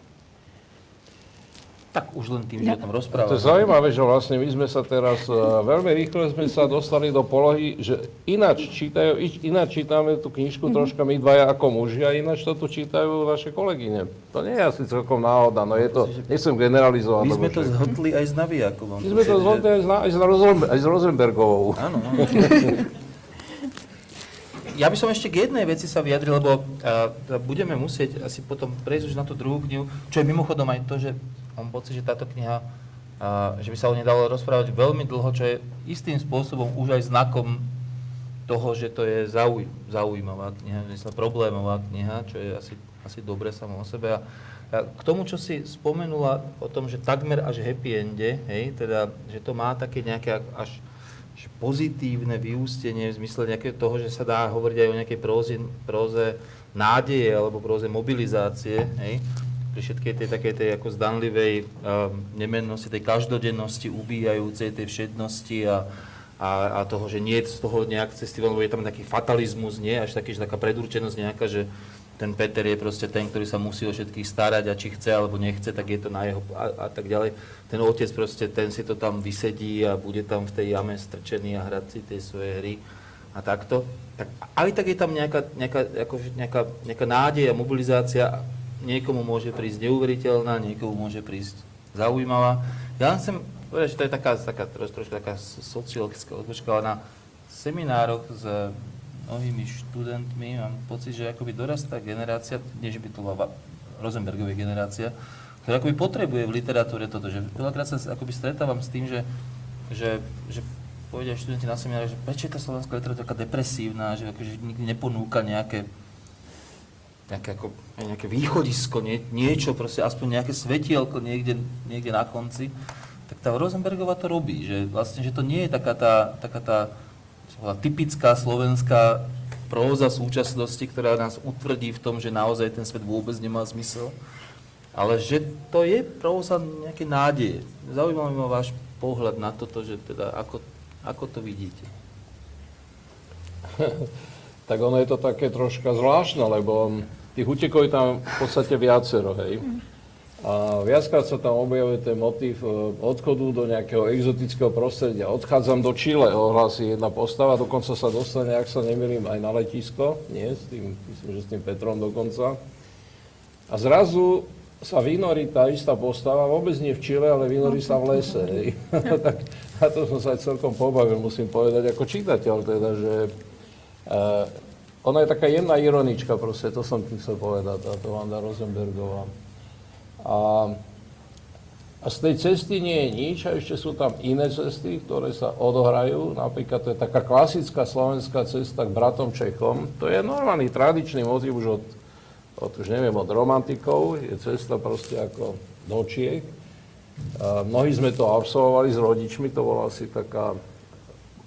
Tak už len tým, že o tom rozprávame. To je zaujímavé, že vlastne my sme sa teraz, uh, veľmi rýchlo sme sa dostali do polohy, že ináč čítajú, ináč čítame tú knižku mm-hmm. troška my dvaja ako muži a ináč to tu čítajú vaše kolegyne. To nie je asi celkom náhoda, no je to, nechcem generalizovať. My sme to zhodli aj s Navijakovom. My sme to zhodli aj s, aj s, aj s Rosenbergovou. Áno, áno. ja by som ešte k jednej veci sa vyjadril, lebo uh, budeme musieť asi potom prejsť už na tú druhú knihu, čo je mimochodom aj to, že mám pocit, že táto kniha, uh, že by sa o nej dalo rozprávať veľmi dlho, čo je istým spôsobom už aj znakom toho, že to je zauj, zaujímavá kniha, je problémová kniha, čo je asi, asi dobre samo o sebe. A, a k tomu, čo si spomenula o tom, že takmer až happy ende, hej, teda, že to má také nejaké až pozitívne vyústenie v zmysle nejakého toho, že sa dá hovoriť aj o nejakej próze, próze nádeje alebo próze mobilizácie, hej? pri všetkej tej takej tej ako zdanlivej uh, nemennosti, tej každodennosti, ubíjajúcej tej všednosti a, a, a toho, že nie je z toho nejak cesty, lebo je tam taký fatalizmus, nie až taký, že taká predurčenosť nejaká, že ten Peter je proste ten, ktorý sa musí o všetkých starať a či chce alebo nechce, tak je to na jeho a, a tak ďalej. Ten otec proste, ten si to tam vysedí a bude tam v tej jame strčený a hrať si tie svoje hry. a takto, tak aj tak je tam nejaká, nejaká, akože nejaká, nejaká nádej a mobilizácia. Niekomu môže prísť neuveriteľná, niekomu môže prísť zaujímavá. Ja chcem povedať, že to je taká, taká troš, troška taká sociologická odbočka, ale na seminároch s mnohými študentmi. Mám pocit, že akoby dorastá generácia, nie že by to bola Rosenbergovej generácia, ktorá akoby potrebuje v literatúre toto, že veľakrát sa akoby stretávam s tým, že, že, že povedia študenti na semináre, že prečo je tá slovenská literatúra taká depresívna, že akože nikdy neponúka nejaké, nejaké, ako, nejaké východisko, nie, niečo, proste aspoň nejaké svetielko niekde, niekde na konci, tak tá Rosenbergová to robí, že vlastne, že to nie je taká tá, taká tá typická slovenská próza súčasnosti, ktorá nás utvrdí v tom, že naozaj ten svet vôbec nemá zmysel, ale že to je próza nejaké nádeje. Zaujímavý ma váš pohľad na toto, že teda ako, ako to vidíte. tak ono je to také troška zvláštne, lebo tých útekov je tam v podstate viacero, hej. A viackrát sa tam objavuje ten motív e, odchodu do nejakého exotického prostredia. Odchádzam do Čile, ohlási jedna postava, dokonca sa dostane, ak sa nemýlim, aj na letisko, nie, s tým, myslím, že s tým Petrom dokonca. A zrazu sa vynorí tá istá postava, vôbec nie v Čile, ale vynorí sa v lese. Tak na to som sa aj celkom pobavil, musím povedať, ako čitateľ teda, že uh, ona je taká jemná ironička proste, to som chcel povedať, táto Vanda Rosenbergová. A, a z tej cesty nie je nič a ešte sú tam iné cesty, ktoré sa odohrajú. Napríklad to je taká klasická slovenská cesta k bratom Čechom. To je normálny tradičný motiv už od, od už neviem, od romantikov. Je cesta proste ako do Čiech. A mnohí sme to absolvovali s rodičmi, to bola asi taká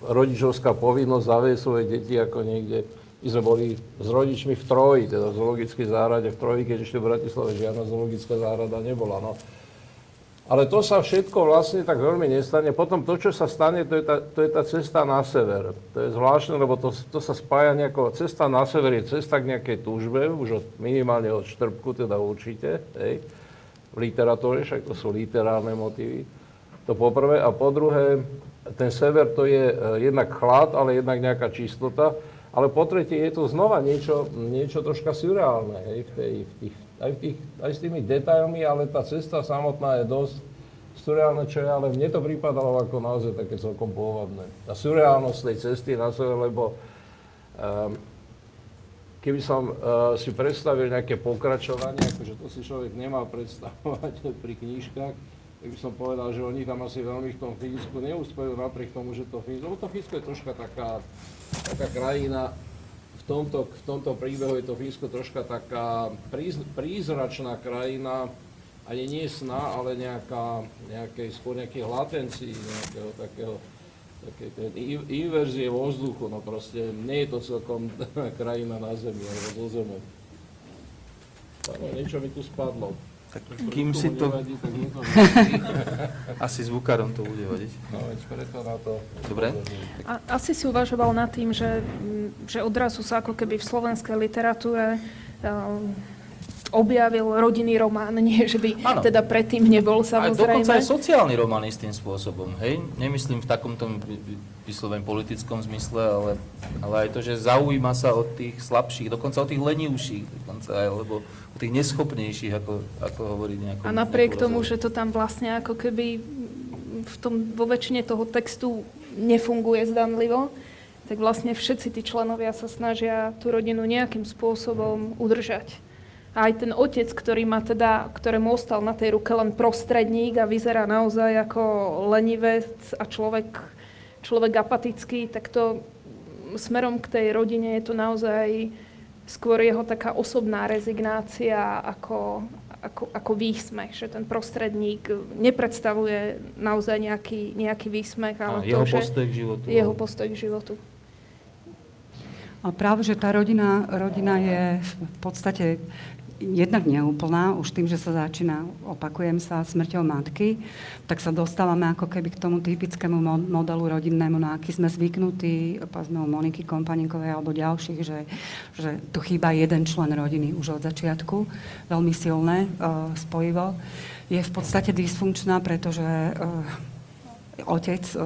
rodičovská povinnosť zaviesť svoje deti ako niekde my sme boli s rodičmi v Troji, teda v zoologickej záhrade v Troji, keď ešte v Bratislave žiadna zoologická záhrada nebola. No. Ale to sa všetko vlastne tak veľmi nestane. Potom to, čo sa stane, to je tá, to je tá cesta na sever. To je zvláštne, lebo to, to sa spája nejako... Cesta na sever je cesta k nejakej túžbe, už od, minimálne od Štrbku teda určite, hej, v literatúre, však to sú literárne motívy. To poprvé. A po druhé, ten sever to je uh, jednak chlad, ale jednak nejaká čistota. Ale po tretie je to znova niečo, niečo troška surreálne, hej, v tej, v tých, aj, v tých, aj s tými detailmi, ale tá cesta samotná je dosť surreálne, čo je, ale mne to pripadalo ako naozaj také celkom pôvodné. Tá surreálnosť tej cesty na sebe, lebo um, keby som uh, si predstavil nejaké pokračovanie, akože to si človek nemá predstavovať pri knížkach, tak by som povedal, že oni tam asi veľmi v tom Fínsku neúspejú napriek tomu, že to Fínsko, lebo to Fínsko je troška taká taká krajina, v tomto, v tomto príbehu je to Fínsko troška taká príz, prízračná krajina, ani nie sna, ale nejaká, nejakej, skôr nejakých latencií, nejakého takého, také ten inverzie vo vzduchu, no proste nie je to celkom krajina na Zemi, alebo do Zeme. niečo mi tu spadlo. Tak kým si to... Nevadí, tak to Asi zvukárom to bude vadiť. No veď preto na to... Dobre. A, asi si uvažoval nad tým, že, že odrazu sa ako keby v slovenskej literatúre um, objavil rodinný román, nie že by ano. teda predtým nebol samozrejme. A dokonca aj sociálny román istým spôsobom, hej? Nemyslím v takomto vyslovene politickom zmysle, ale, ale aj to, že zaujíma sa od tých slabších, dokonca od tých lenivších, dokonca aj, alebo od tých neschopnejších, ako, ako hovorí nejaký. A napriek tomu, že to tam vlastne ako keby v tom, vo väčšine toho textu nefunguje zdanlivo, tak vlastne všetci tí členovia sa snažia tú rodinu nejakým spôsobom udržať. A aj ten otec, ktorý má teda, ktorému ostal na tej ruke len prostredník a vyzerá naozaj ako lenivec a človek, človek apatický, tak to smerom k tej rodine je to naozaj skôr jeho taká osobná rezignácia ako, ako, ako výsmech, že ten prostredník nepredstavuje naozaj nejaký, nejaký výsmech, ale a to, jeho postoj k životu. Jeho postoj k životu. A práve, že tá rodina, rodina je v podstate jednak neúplná, už tým, že sa začína, opakujem sa, smrťou matky, tak sa dostávame ako keby k tomu typickému modelu rodinnému, na aký sme zvyknutí, povedzme u Moniky Kompaníkovej alebo ďalších, že, že tu chýba jeden člen rodiny už od začiatku, veľmi silné uh, spojivo. Je v podstate dysfunkčná, pretože uh, otec e,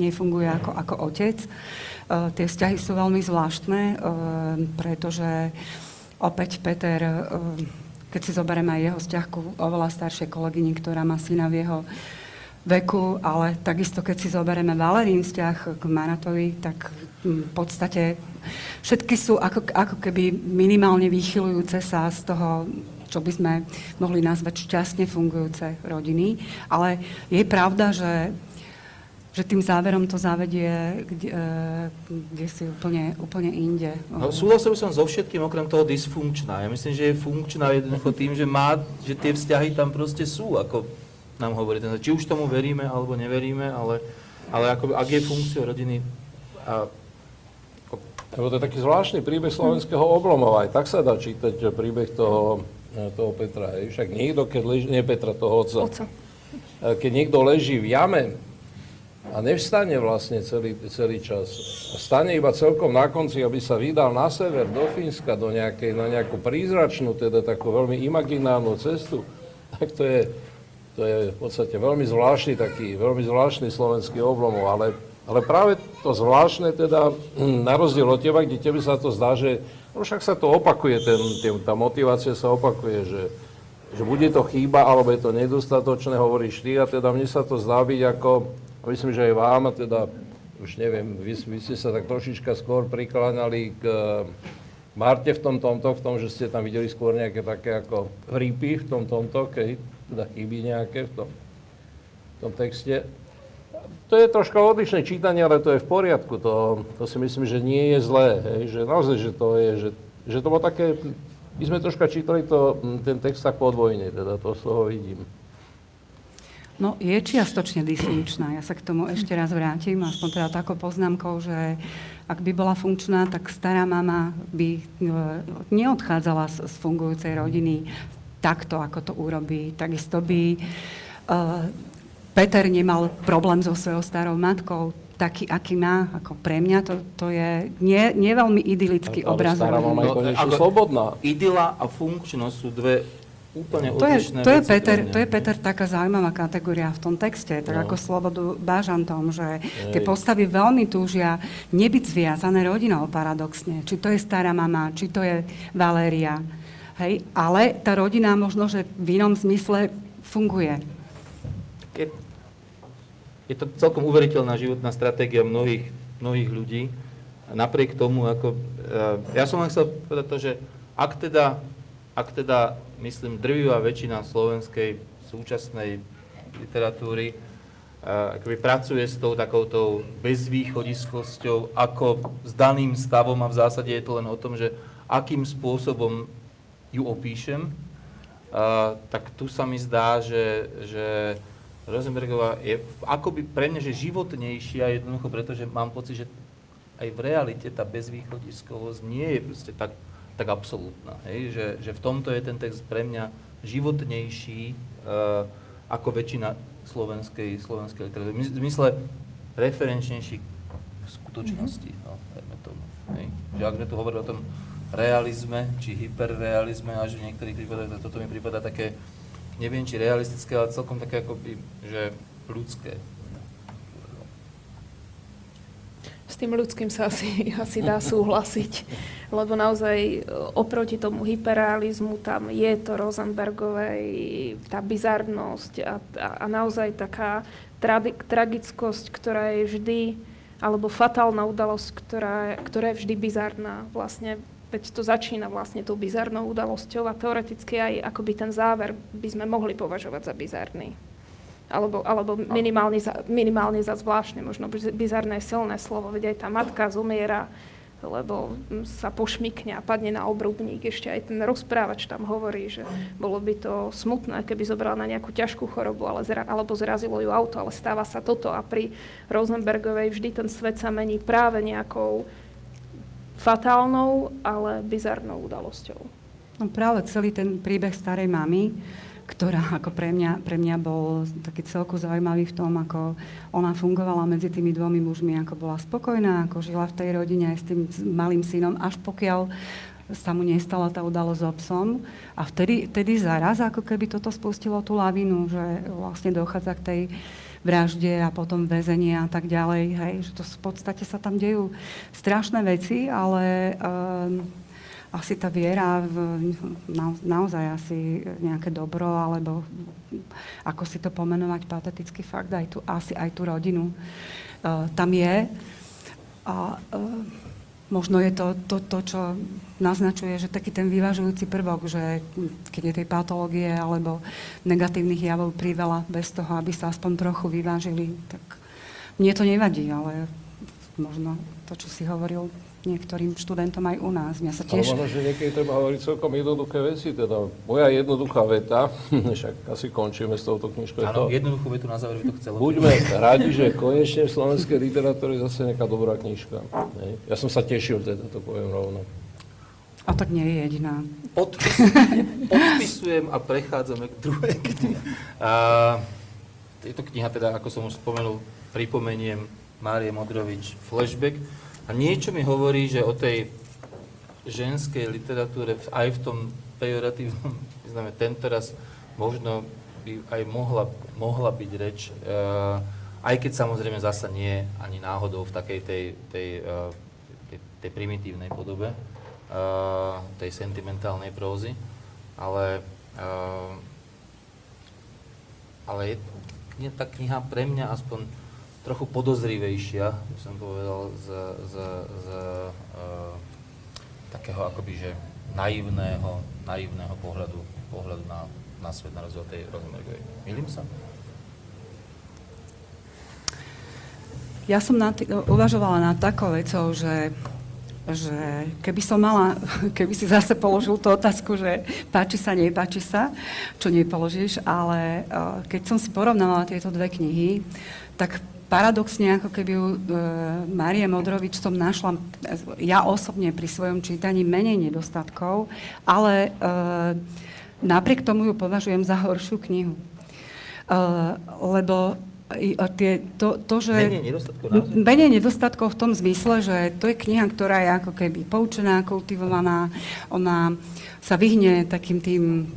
nefunguje ako, ako otec. E, tie vzťahy sú veľmi zvláštne, e, pretože opäť Peter, e, keď si zoberieme aj jeho vzťah ku oveľa staršej kolegyni, ktorá má syna v jeho veku, ale takisto keď si zoberieme Valerín vzťah k Maratovi, tak v podstate všetky sú ako, ako keby minimálne vychylujúce sa z toho, čo by sme mohli nazvať šťastne fungujúce rodiny. Ale je pravda, že že tým záverom to zavedie kde, e, kde si úplne, úplne inde. No, súhlasil som so všetkým, okrem toho dysfunkčná. Ja myslím, že je funkčná jednoducho tým, že, má, že tie vzťahy tam proste sú, ako nám hovorí ten, či už tomu veríme alebo neveríme, ale, ale ako, ak je funkciou rodiny a lebo to je taký zvláštny príbeh slovenského oblomova. Aj tak sa dá čítať príbeh toho, toho Petra. Však niekto, keď leží, nie Petra, toho otca. Oca. Keď niekto leží v jame a nevstane vlastne celý, celý čas. Stane iba celkom na konci, aby sa vydal na sever, do Fínska, do nejakej, na nejakú prízračnú, teda takú veľmi imaginárnu cestu, tak to je, to je v podstate veľmi zvláštny taký, veľmi zvláštny slovenský oblomov, ale, ale práve to zvláštne teda, na rozdiel od teba, kde tebe sa to zdá, že no však sa to opakuje, ten, ten, tá motivácia sa opakuje, že, že bude to chýba, alebo je to nedostatočné, hovoríš ty, a teda mne sa to zdá byť ako, myslím, že aj vám, teda už neviem, vy, vy ste sa tak trošička skôr prikláňali k Marte v tom tomto, v tom, že ste tam videli skôr nejaké také ako hrípy v tom tomto, keď teda chyby nejaké v tom, v tom texte. To je troška odlišné čítanie, ale to je v poriadku. To, to si myslím, že nie je zlé. Hej? Že naozaj, že to je, že, že to bolo také... My sme troška čítali to, ten text tak podvojne, teda to z toho vidím. No, je čiastočne dysfunkčná. Ja sa k tomu ešte raz vrátim, aspoň teda takou poznámkou, že ak by bola funkčná, tak stará mama by e, neodchádzala z, fungujúcej rodiny takto, ako to urobí. Takisto by uh, Peter nemal problém so svojou starou matkou, taký, aký má, ako pre mňa, to, to je nie, nie veľmi idylický ale, obraz. Stará mama je konečne slobodná. Idyla a funkčnosť sú dve úplne to je, to je, Peter, to je Peter taká zaujímavá kategória v tom texte, tak no. ako slobodu bážantom, že tie postavy veľmi túžia nebyť zviazané rodinou paradoxne. Či to je stará mama, či to je Valéria. Hej? Ale tá rodina možno, že v inom zmysle funguje. Je, je to celkom uveriteľná životná stratégia mnohých, mnohých ľudí. Napriek tomu, ako, ja som len chcel povedať to, že ak teda, ak teda myslím, drvivá väčšina slovenskej súčasnej literatúry uh, akoby pracuje s tou takoutou bezvýchodiskosťou, ako s daným stavom a v zásade je to len o tom, že akým spôsobom ju opíšem, uh, tak tu sa mi zdá, že, že Rosenbergová je akoby pre mňa, že životnejšia jednoducho, pretože mám pocit, že aj v realite tá bezvýchodiskovosť nie je proste tak, tak absolútna. Hej? Že, že v tomto je ten text pre mňa životnejší uh, ako väčšina slovenskej, slovenskej literatúry. V zmysle referenčnejší v skutočnosti. Mm-hmm. No, tomu, hej? Že ak sme tu hovorili o tom realizme, či hyperrealizme, a že v niektorých prípadoch toto mi prípada také, neviem, či realistické, ale celkom také akoby, že ľudské. S tým ľudským sa asi, asi dá súhlasiť, lebo naozaj e, oproti tomu hyperrealizmu tam je to Rosenbergovej, tá bizarnosť a, a, a naozaj taká tra- tragickosť, ktorá je vždy, alebo fatálna udalosť, ktorá, ktorá je vždy bizarná. Vlastne Veď to začína vlastne tou bizarnou udalosťou a teoreticky aj akoby ten záver by sme mohli považovať za bizarný. Alebo, alebo minimálne, za, minimálne za zvláštne, možno bizarné silné slovo, veď aj tá matka zomiera, lebo sa pošmikne a padne na obrubník. Ešte aj ten rozprávač tam hovorí, že bolo by to smutné, keby zobrala na nejakú ťažkú chorobu ale zra, alebo zrazilo ju auto, ale stáva sa toto a pri Rosenbergovej vždy ten svet sa mení práve nejakou fatálnou, ale bizarnou udalosťou. No práve celý ten príbeh starej mamy, ktorá ako pre mňa, pre mňa bol taký celku zaujímavý v tom, ako ona fungovala medzi tými dvomi mužmi, ako bola spokojná, ako žila v tej rodine aj s tým malým synom, až pokiaľ sa mu nestala tá udalosť so psom. A vtedy, vtedy zaraz, ako keby toto spustilo tú lavinu, že vlastne dochádza k tej vražde a potom väzenie a tak ďalej. Hej, že to v podstate sa tam dejú strašné veci, ale um, asi tá viera v na, naozaj asi nejaké dobro, alebo ako si to pomenovať, patetický fakt, aj tu, asi aj tú rodinu uh, tam je. A uh, Možno je to, to, to, čo naznačuje, že taký ten vyvážujúci prvok, že keď je tej patológie alebo negatívnych javov priveľa bez toho, aby sa aspoň trochu vyvážili, tak mne to nevadí, ale možno to, čo si hovoril, niektorým študentom aj u nás. Mňa sa tiež... Ale možno, že niekedy treba hovoriť celkom jednoduché veci. Teda moja jednoduchá veta, však asi končíme s touto knižkou. Áno, jednoduchú vetu na záver by to chcelo. Buďme radi, že konečne v slovenskej literatúre je zase nejaká dobrá knižka. Ja som sa tešil, teda to poviem rovno. A tak nie je jediná. Podpis, podpisujem a prechádzame k druhej knihe. A, je to kniha, teda, ako som už spomenul, pripomeniem Márie Modrovič Flashback. A niečo mi hovorí, že o tej ženskej literatúre aj v tom pejoratívnom význame tentoraz možno by aj mohla, mohla byť reč, uh, aj keď samozrejme zasa nie ani náhodou v takej tej, tej, uh, tej, tej primitívnej podobe, uh, tej sentimentálnej prózy, ale, uh, ale je, je tá kniha pre mňa aspoň trochu podozrivejšia, by som povedal, z, z, z uh, takého akoby, že naivného, naivného pohľadu, pohľadu na, na svet, na rozdiel tej Rosenbergovej. Milím sa? Ja som na t- uvažovala nad takou vecou, že, že keby som mala, keby si zase položil tú otázku, že páči sa, nepáči sa, čo nepoložíš, ale uh, keď som si porovnávala tieto dve knihy, tak paradoxne, ako keby u e, Márie Modrovič som našla ja osobne pri svojom čítaní menej nedostatkov, ale e, napriek tomu ju považujem za horšiu knihu. E, lebo tie, to, to, že... Menej nedostatkov? Menej nedostatkov v tom zmysle, že to je kniha, ktorá je ako keby poučená, kultivovaná, ona sa vyhne takým tým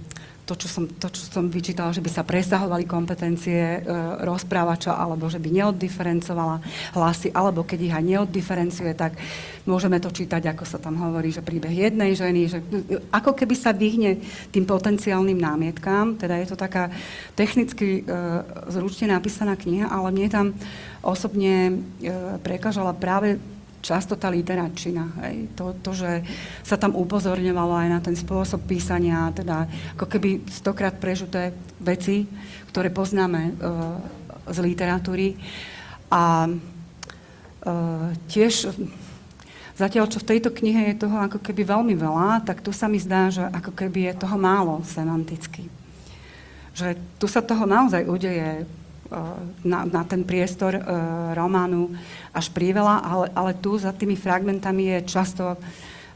to, čo som, to, čo som vyčítala, že by sa presahovali kompetencie e, rozprávača, alebo že by neoddiferencovala hlasy, alebo keď ich aj neoddiferencuje, tak môžeme to čítať, ako sa tam hovorí, že príbeh jednej ženy, že ako keby sa vyhne tým potenciálnym námietkám, teda je to taká technicky e, zručne napísaná kniha, ale mne tam osobne e, prekážala práve často tá literáčina. Hej. To, to, že sa tam upozorňovalo aj na ten spôsob písania, teda ako keby stokrát prežuté veci, ktoré poznáme uh, z literatúry. A uh, tiež Zatiaľ, čo v tejto knihe je toho ako keby veľmi veľa, tak tu sa mi zdá, že ako keby je toho málo semanticky. Že tu sa toho naozaj udeje na, na ten priestor uh, románu až priveľa, ale, ale tu za tými fragmentami je často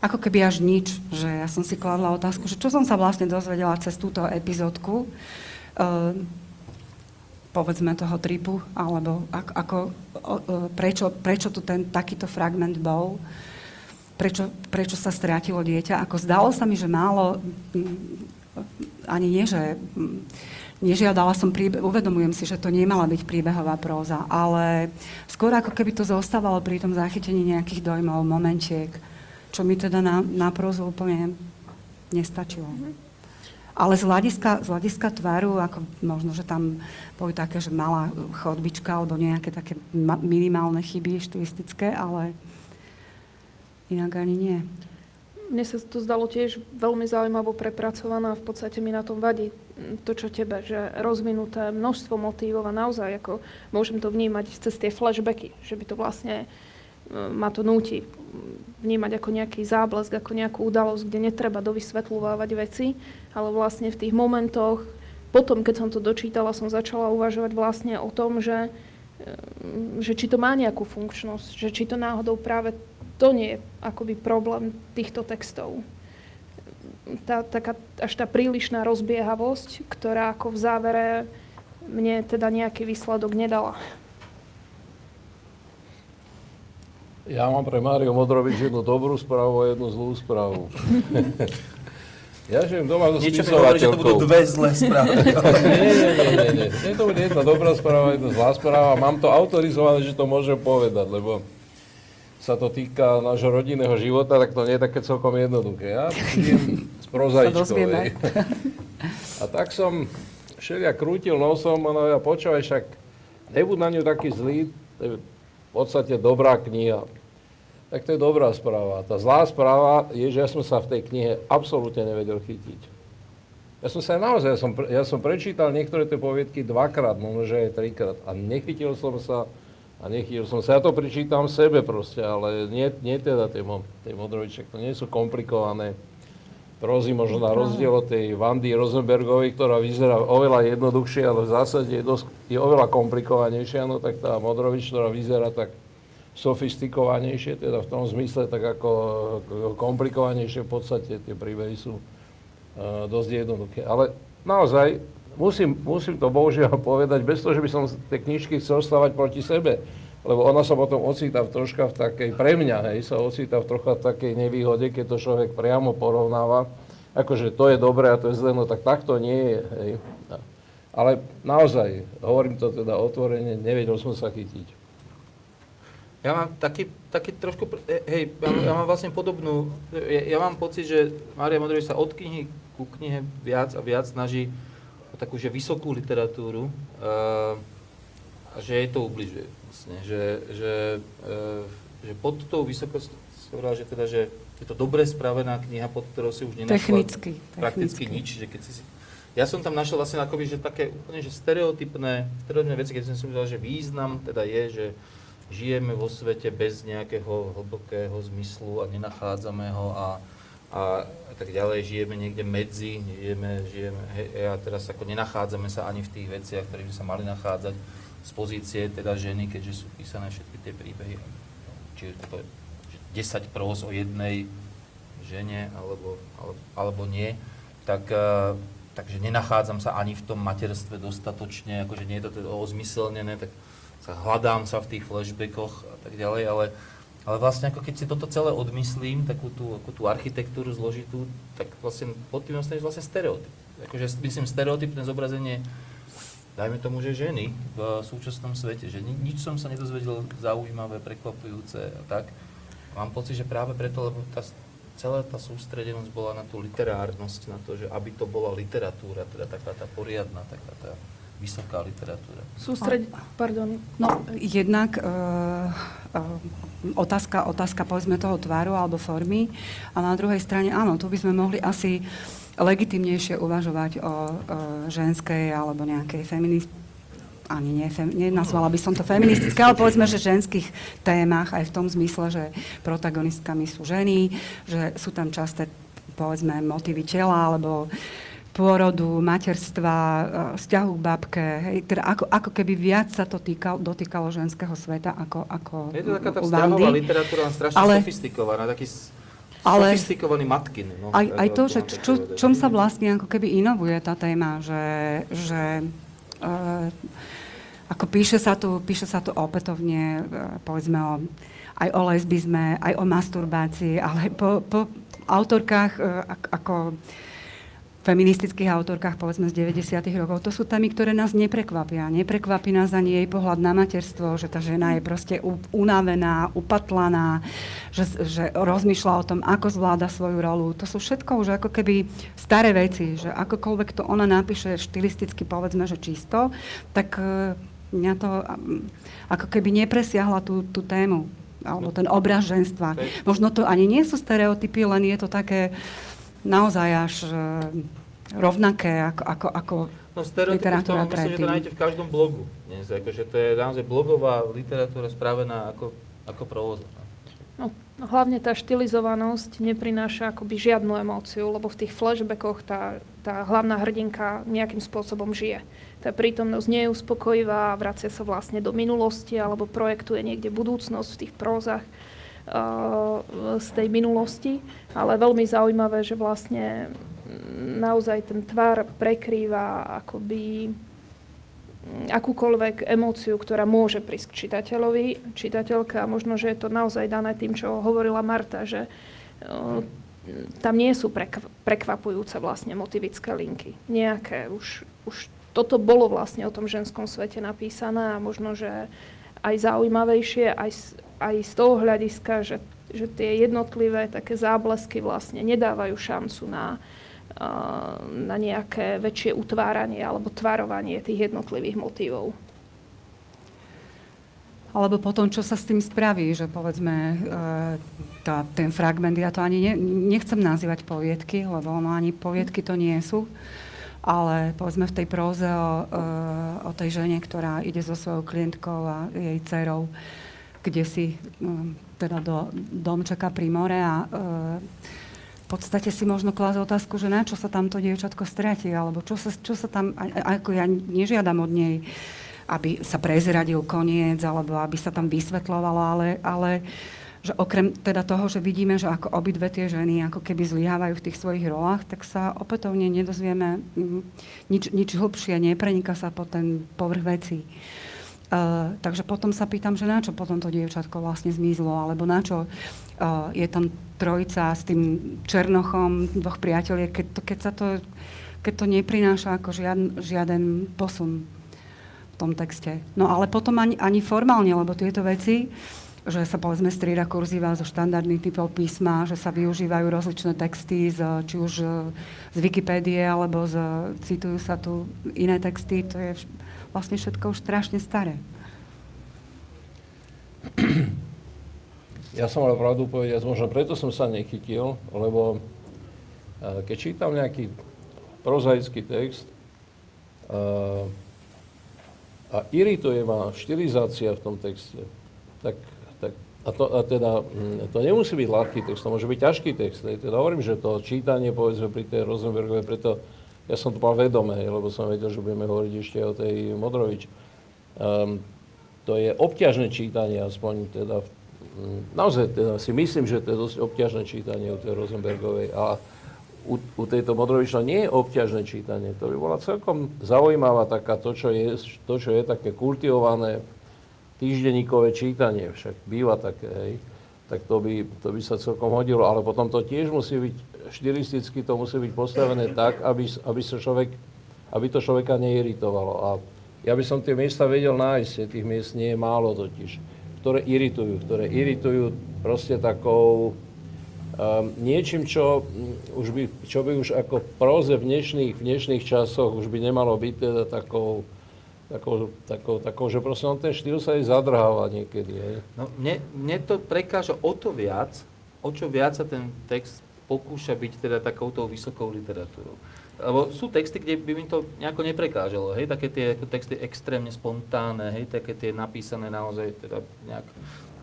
ako keby až nič, že ja som si kladla otázku, že čo som sa vlastne dozvedela cez túto epizódku, uh, povedzme toho tripu, alebo ako, ako, uh, prečo, prečo tu ten takýto fragment bol, prečo, prečo sa strátilo dieťa. Ako zdalo sa mi, že málo, ani nie, že nežiadala som príbeh, uvedomujem si, že to nemala byť príbehová próza, ale skôr ako keby to zostávalo pri tom zachytení nejakých dojmov, momentiek, čo mi teda na, na prózu úplne nestačilo. Mm-hmm. Ale z hľadiska, z hľadiska tvaru, ako možno, že tam boli také, že malá chodbička alebo nejaké také minimálne chyby štilistické, ale inak ani nie. Mne sa to zdalo tiež veľmi zaujímavo prepracovaná. V podstate mi na tom vadí to, čo tebe, že rozvinuté množstvo motívov a naozaj ako môžem to vnímať cez tie flashbacky, že by to vlastne e, ma to núti vnímať ako nejaký záblesk, ako nejakú udalosť, kde netreba dovysvetľovávať veci, ale vlastne v tých momentoch, potom, keď som to dočítala, som začala uvažovať vlastne o tom, že, e, že či to má nejakú funkčnosť, že či to náhodou práve to nie je akoby problém týchto textov tá, taká, až tá prílišná rozbiehavosť, ktorá ako v závere mne teda nejaký výsledok nedala. Ja mám pre Mário Modrovič jednu dobrú správu a jednu zlú správu. Ja žijem doma so Niečo mi hovorí, že to budú spisovateľkou. dve zlé správy. Nie, nie, nie, nie, nie. Nie to bude jedna dobrá správa, jedna zlá správa. Mám to autorizované, že to môžem povedať, lebo sa to týka nášho rodinného života, tak to nie je také celkom jednoduché. Ja žijem s prozaičkou. A tak som všelijak krútil nosom, no ja počúvaj, však nebud na ňu taký zlý, to je v podstate dobrá kniha. Tak to je dobrá správa. Tá zlá správa je, že ja som sa v tej knihe absolútne nevedel chytiť. Ja som sa naozaj, ja som, ja som prečítal niektoré tie poviedky dvakrát, možno že aj trikrát a nechytil som sa a nechytil som sa. Ja to prečítam sebe proste, ale nie, nie teda tej, mo- tej Modroviček, to nie sú komplikované prózy, možno na rozdiel od tej Vandy Rosenbergovej, ktorá vyzerá oveľa jednoduchšie, ale v zásade je, dosť, je oveľa komplikovanejšia, no tak tá Modrovič, ktorá vyzerá tak sofistikovanejšie, teda v tom zmysle tak ako komplikovanejšie, v podstate tie príbehy sú uh, dosť jednoduché. Ale naozaj musím, musím to bohužiaľ povedať, bez toho, že by som tej knižky chcel stavať proti sebe, lebo ona sa potom ocitá v troška v takej, pre mňa, hej, sa ocitá v trocha v takej nevýhode, keď to človek priamo porovnáva, akože to je dobré a to je zlé, no tak takto nie je, hej. Ale naozaj, hovorím to teda otvorene, nevedel som sa chytiť. Ja mám taký, taký trošku, e, hej, ja, ja mám vlastne podobnú, ja, ja mám pocit, že Mária Modrovič sa od knihy ku knihe viac a viac snaží takú, že vysokú literatúru uh, a že jej to ubližuje vlastne, že, že, uh, že pod tou vysokosťou, že teda, že je to dobre spravená kniha, pod ktorou si už nenašla Technicky. prakticky technicky. nič, že keď si... Ja som tam našiel vlastne akoby, že také úplne že stereotypné, stereotypné veci, keď som si myslel, že význam teda je, že žijeme vo svete bez nejakého hlbokého zmyslu a nenachádzame ho a, a, a tak ďalej, žijeme niekde medzi, žijeme, žijeme, hej, a teraz ako nenachádzame sa ani v tých veciach, ktoré by sa mali nachádzať z pozície teda ženy, keďže sú písané všetky tie príbehy, či je to že 10 prós o jednej žene alebo, alebo, alebo nie, tak, eh, takže nenachádzam sa ani v tom materstve dostatočne, akože nie je to teda ozmyselnené, tak sa hľadám sa v tých flashbackoch a tak ďalej, ale, ale vlastne ako keď si toto celé odmyslím, takú tú, ako tú architektúru zložitú, tak vlastne pod tým dostaneš vlastne stereotyp. Akože myslím stereotypné zobrazenie, dajme tomu, že ženy v súčasnom svete, že ni- nič som sa nedozvedel zaujímavé, prekvapujúce a tak. Mám pocit, že práve preto, lebo tá, celá tá sústredenosť bola na tú literárnosť, na to, že aby to bola literatúra, teda taká tá poriadna, taká tá vysoká literatúra. Sústreď... Pardon. No, jednak e, e, otázka, otázka povedzme toho tváru alebo formy a na druhej strane áno, tu by sme mohli asi legitimnejšie uvažovať o e, ženskej alebo nejakej feminist ani nenazvala by som to feministické, ale povedzme, že ženských témach, aj v tom zmysle, že protagonistkami sú ženy, že sú tam časté, povedzme, motivy tela, alebo pôrodu, materstva, e, vzťahu k babke, hej, teda ako, ako keby viac sa to týkal, dotýkalo ženského sveta ako, ako Je to taká tá vzťahová literatúra, strašne Ale- sofistikovaná, taký Ale- sofistikovaný matkin. No, Aj, tak aj to, že čo, čom sa vlastne ako keby inovuje tá téma, že, že uh, ako píše sa tu, píše sa tu opätovne, uh, povedzme o, aj o lesbizme, aj o masturbácii, ale po, po autorkách ak, ako feministických autorkách, povedzme z 90. rokov, to sú témy, ktoré nás neprekvapia. Neprekvapí nás ani jej pohľad na materstvo, že tá žena je proste unavená, upatlaná, že, že rozmýšľa o tom, ako zvláda svoju rolu. To sú všetko už ako keby staré veci, že akokoľvek to ona napíše štilisticky, povedzme, že čisto, tak e, mňa to ako keby nepresiahla tú, tú tému alebo ten obraz ženstva. Možno to ani nie sú stereotypy, len je to také naozaj až e, rovnaké ako, ako, ako No stereotypy v tom, myslím, že to nájdete v každom blogu. Dnes, akože to je naozaj blogová literatúra spravená ako, ako provoza. No, hlavne tá štilizovanosť neprináša akoby žiadnu emóciu, lebo v tých flashbackoch tá, tá hlavná hrdinka nejakým spôsobom žije. Tá prítomnosť nie je uspokojivá, vracia sa vlastne do minulosti alebo projektuje niekde budúcnosť v tých prózach z tej minulosti. Ale veľmi zaujímavé, že vlastne mm, naozaj ten tvar prekrýva akoby mm, akúkoľvek emóciu, ktorá môže prísť k čitateľovi, čitateľka a možno, že je to naozaj dané tým, čo hovorila Marta, že e, tam nie sú prekv- prekvapujúce vlastne motivické linky. Nejaké už, už toto bolo vlastne o tom ženskom svete napísané a možno, že aj zaujímavejšie, aj, aj z toho hľadiska, že, že tie jednotlivé také záblesky vlastne nedávajú šancu na, na nejaké väčšie utváranie alebo tvarovanie tých jednotlivých motívov. Alebo potom, čo sa s tým spraví, že povedzme, e, tá, ten fragment, ja to ani ne, nechcem nazývať poviedky, lebo ono ani poviedky to nie sú, ale povedzme v tej próze o, e, o tej žene, ktorá ide so svojou klientkou a jej dcerou, kde si e, teda do domčeka pri more a v podstate si možno klásť otázku, že na čo sa tamto dievčatko stratí, alebo čo sa, čo sa tam, ako ja nežiadam od nej, aby sa prezradil koniec, alebo aby sa tam vysvetľovalo, ale, ale že okrem teda toho, že vidíme, že ako obidve tie ženy ako keby zlyhávajú v tých svojich rolách, tak sa opätovne nedozvieme mm, nič, nič hlbšie, nepreniká sa po ten povrch vecí. Uh, takže potom sa pýtam, že na čo potom to dievčatko vlastne zmizlo, alebo na čo uh, je tam trojica s tým Černochom, dvoch priateľiek, keď, keď, sa to, keď to neprináša ako žiaden, žiaden posun v tom texte. No ale potom ani, ani formálne, lebo tieto veci, že sa povedzme strieda kurzíva zo štandardných typov písma, že sa využívajú rozličné texty, z, či už z Wikipédie, alebo z, citujú sa tu iné texty, to je vlastne všetko už strašne staré. Ja som mal pravdu povedať, možno preto som sa nechytil, lebo e, keď čítam nejaký prozaický text, uh, a irituje ma štilizácia v tom texte, tak, a, to, a teda, mm, to nemusí byť ľahký text, to môže byť ťažký text. Teda hovorím, že to čítanie, povedzme, pri tej Rosenbergovej, preto ja som to mal vedomé, lebo som vedel, že budeme hovoriť ešte o tej Modrovič. Um, to je obťažné čítanie, aspoň teda, naozaj teda si myslím, že to je dosť obťažné čítanie o tej Rosenbergovej. A u, u tejto Modroviča nie je obťažné čítanie. To by bola celkom zaujímavá taká to, čo je, to, čo je také kultivované týždenníkové čítanie, však býva také, hej, tak to by, to by sa celkom hodilo, ale potom to tiež musí byť štilisticky, to musí byť postavené tak, aby, aby, sa človek, aby to človeka neiritovalo. A ja by som tie miesta vedel nájsť, tých miest nie je málo totiž, ktoré iritujú, ktoré iritujú proste takou, Um, niečím, čo, mm, už by, čo by už ako v próze v dnešných, v dnešných časoch už by nemalo byť teda takou, takou, takou, takou že proste on ten štýl sa aj zadrháva niekedy. Hej. No, mne, mne to prekáža o to viac, o čo viac sa ten text pokúša byť teda takouto vysokou literatúrou. Lebo sú texty, kde by mi to nejako neprekážalo, hej, také tie ako texty extrémne spontánne, hej, také tie napísané naozaj teda nejak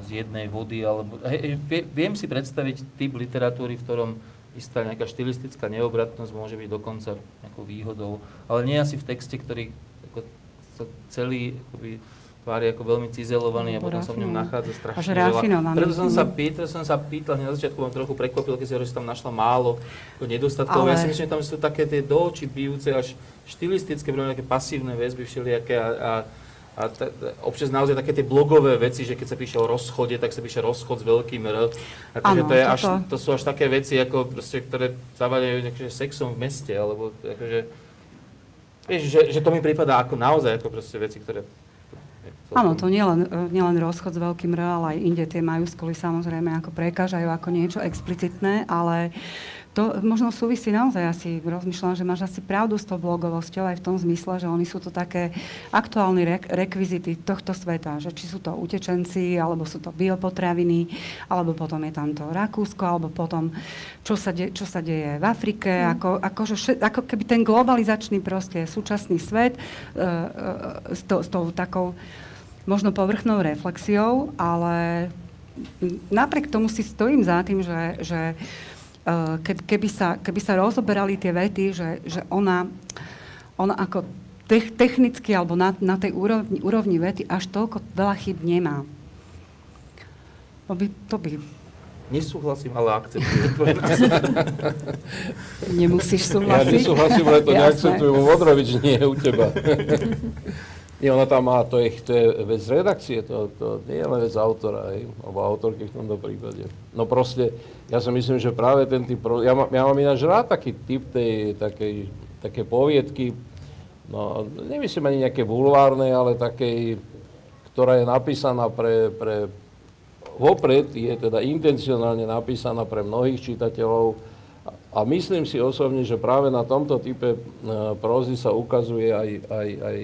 z jednej vody, alebo... Hej, viem si predstaviť typ literatúry, v ktorom istá nejaká štilistická neobratnosť môže byť dokonca nejakou výhodou, ale nie asi v texte, ktorý sa celý akoby, tvári ako veľmi cizelovaný a potom sa v ňom nachádza strašne veľa. Preto som sa pýtal, som sa pýtal, na začiatku vám trochu prekvapil, keď si hovoril, že tam našla málo nedostatkov. Ale... Ja si myslím, že tam sú také tie do očí bijúce až štilistické, nejaké pasívne väzby všelijaké a, a a t- občas naozaj také tie blogové veci, že keď sa píše o rozchode, tak sa píše rozchod s veľkým R. Akože to, je až, to sú až také veci, ako proste, ktoré nejakým sexom v meste, alebo akože, vieš, že, že to mi prípada ako naozaj ako proste veci, ktoré Áno, to nielen nie len rozchod s veľkým R, ale aj inde tie majuskuly samozrejme ako prekážajú ako niečo explicitné, ale uh, to možno súvisí naozaj, asi rozmýšľam, že máš asi pravdu s tou blogovosťou aj v tom zmysle, že oni sú to také aktuálne rek- rekvizity tohto sveta, že či sú to utečenci, alebo sú to biopotraviny, alebo potom je tam to Rakúsko, alebo potom čo sa, de- čo sa deje v Afrike, mm. ako, ako, že, ako keby ten globalizačný proste súčasný svet uh, uh, s, to, s tou takou možno povrchnou reflexiou, ale napriek tomu si stojím za tým, že, že keby sa, keby sa rozoberali tie vety, že, že ona, ona ako technicky alebo na, na tej úrovni, úrovni vety až toľko veľa chyb nemá. To by, to by Nesúhlasím, ale akceptujem tvoj Nemusíš súhlasiť. Ja nesúhlasím, ale to neakceptujem u Modrovič, nie u teba. Nie, ona tam má, to je, to je vec redakcie, to, to nie je len vec autora, hej, alebo autorky v tomto prípade. No proste, ja si myslím, že práve ten typ, ja, má, ja mám ináč rád taký typ tej, takej, také poviedky, no nemyslím ani nejaké bulvárne, ale takej, ktorá je napísaná pre, pre vopred, je teda intencionálne napísaná pre mnohých čitateľov, a myslím si osobne, že práve na tomto type e, prózy sa ukazuje aj, aj, aj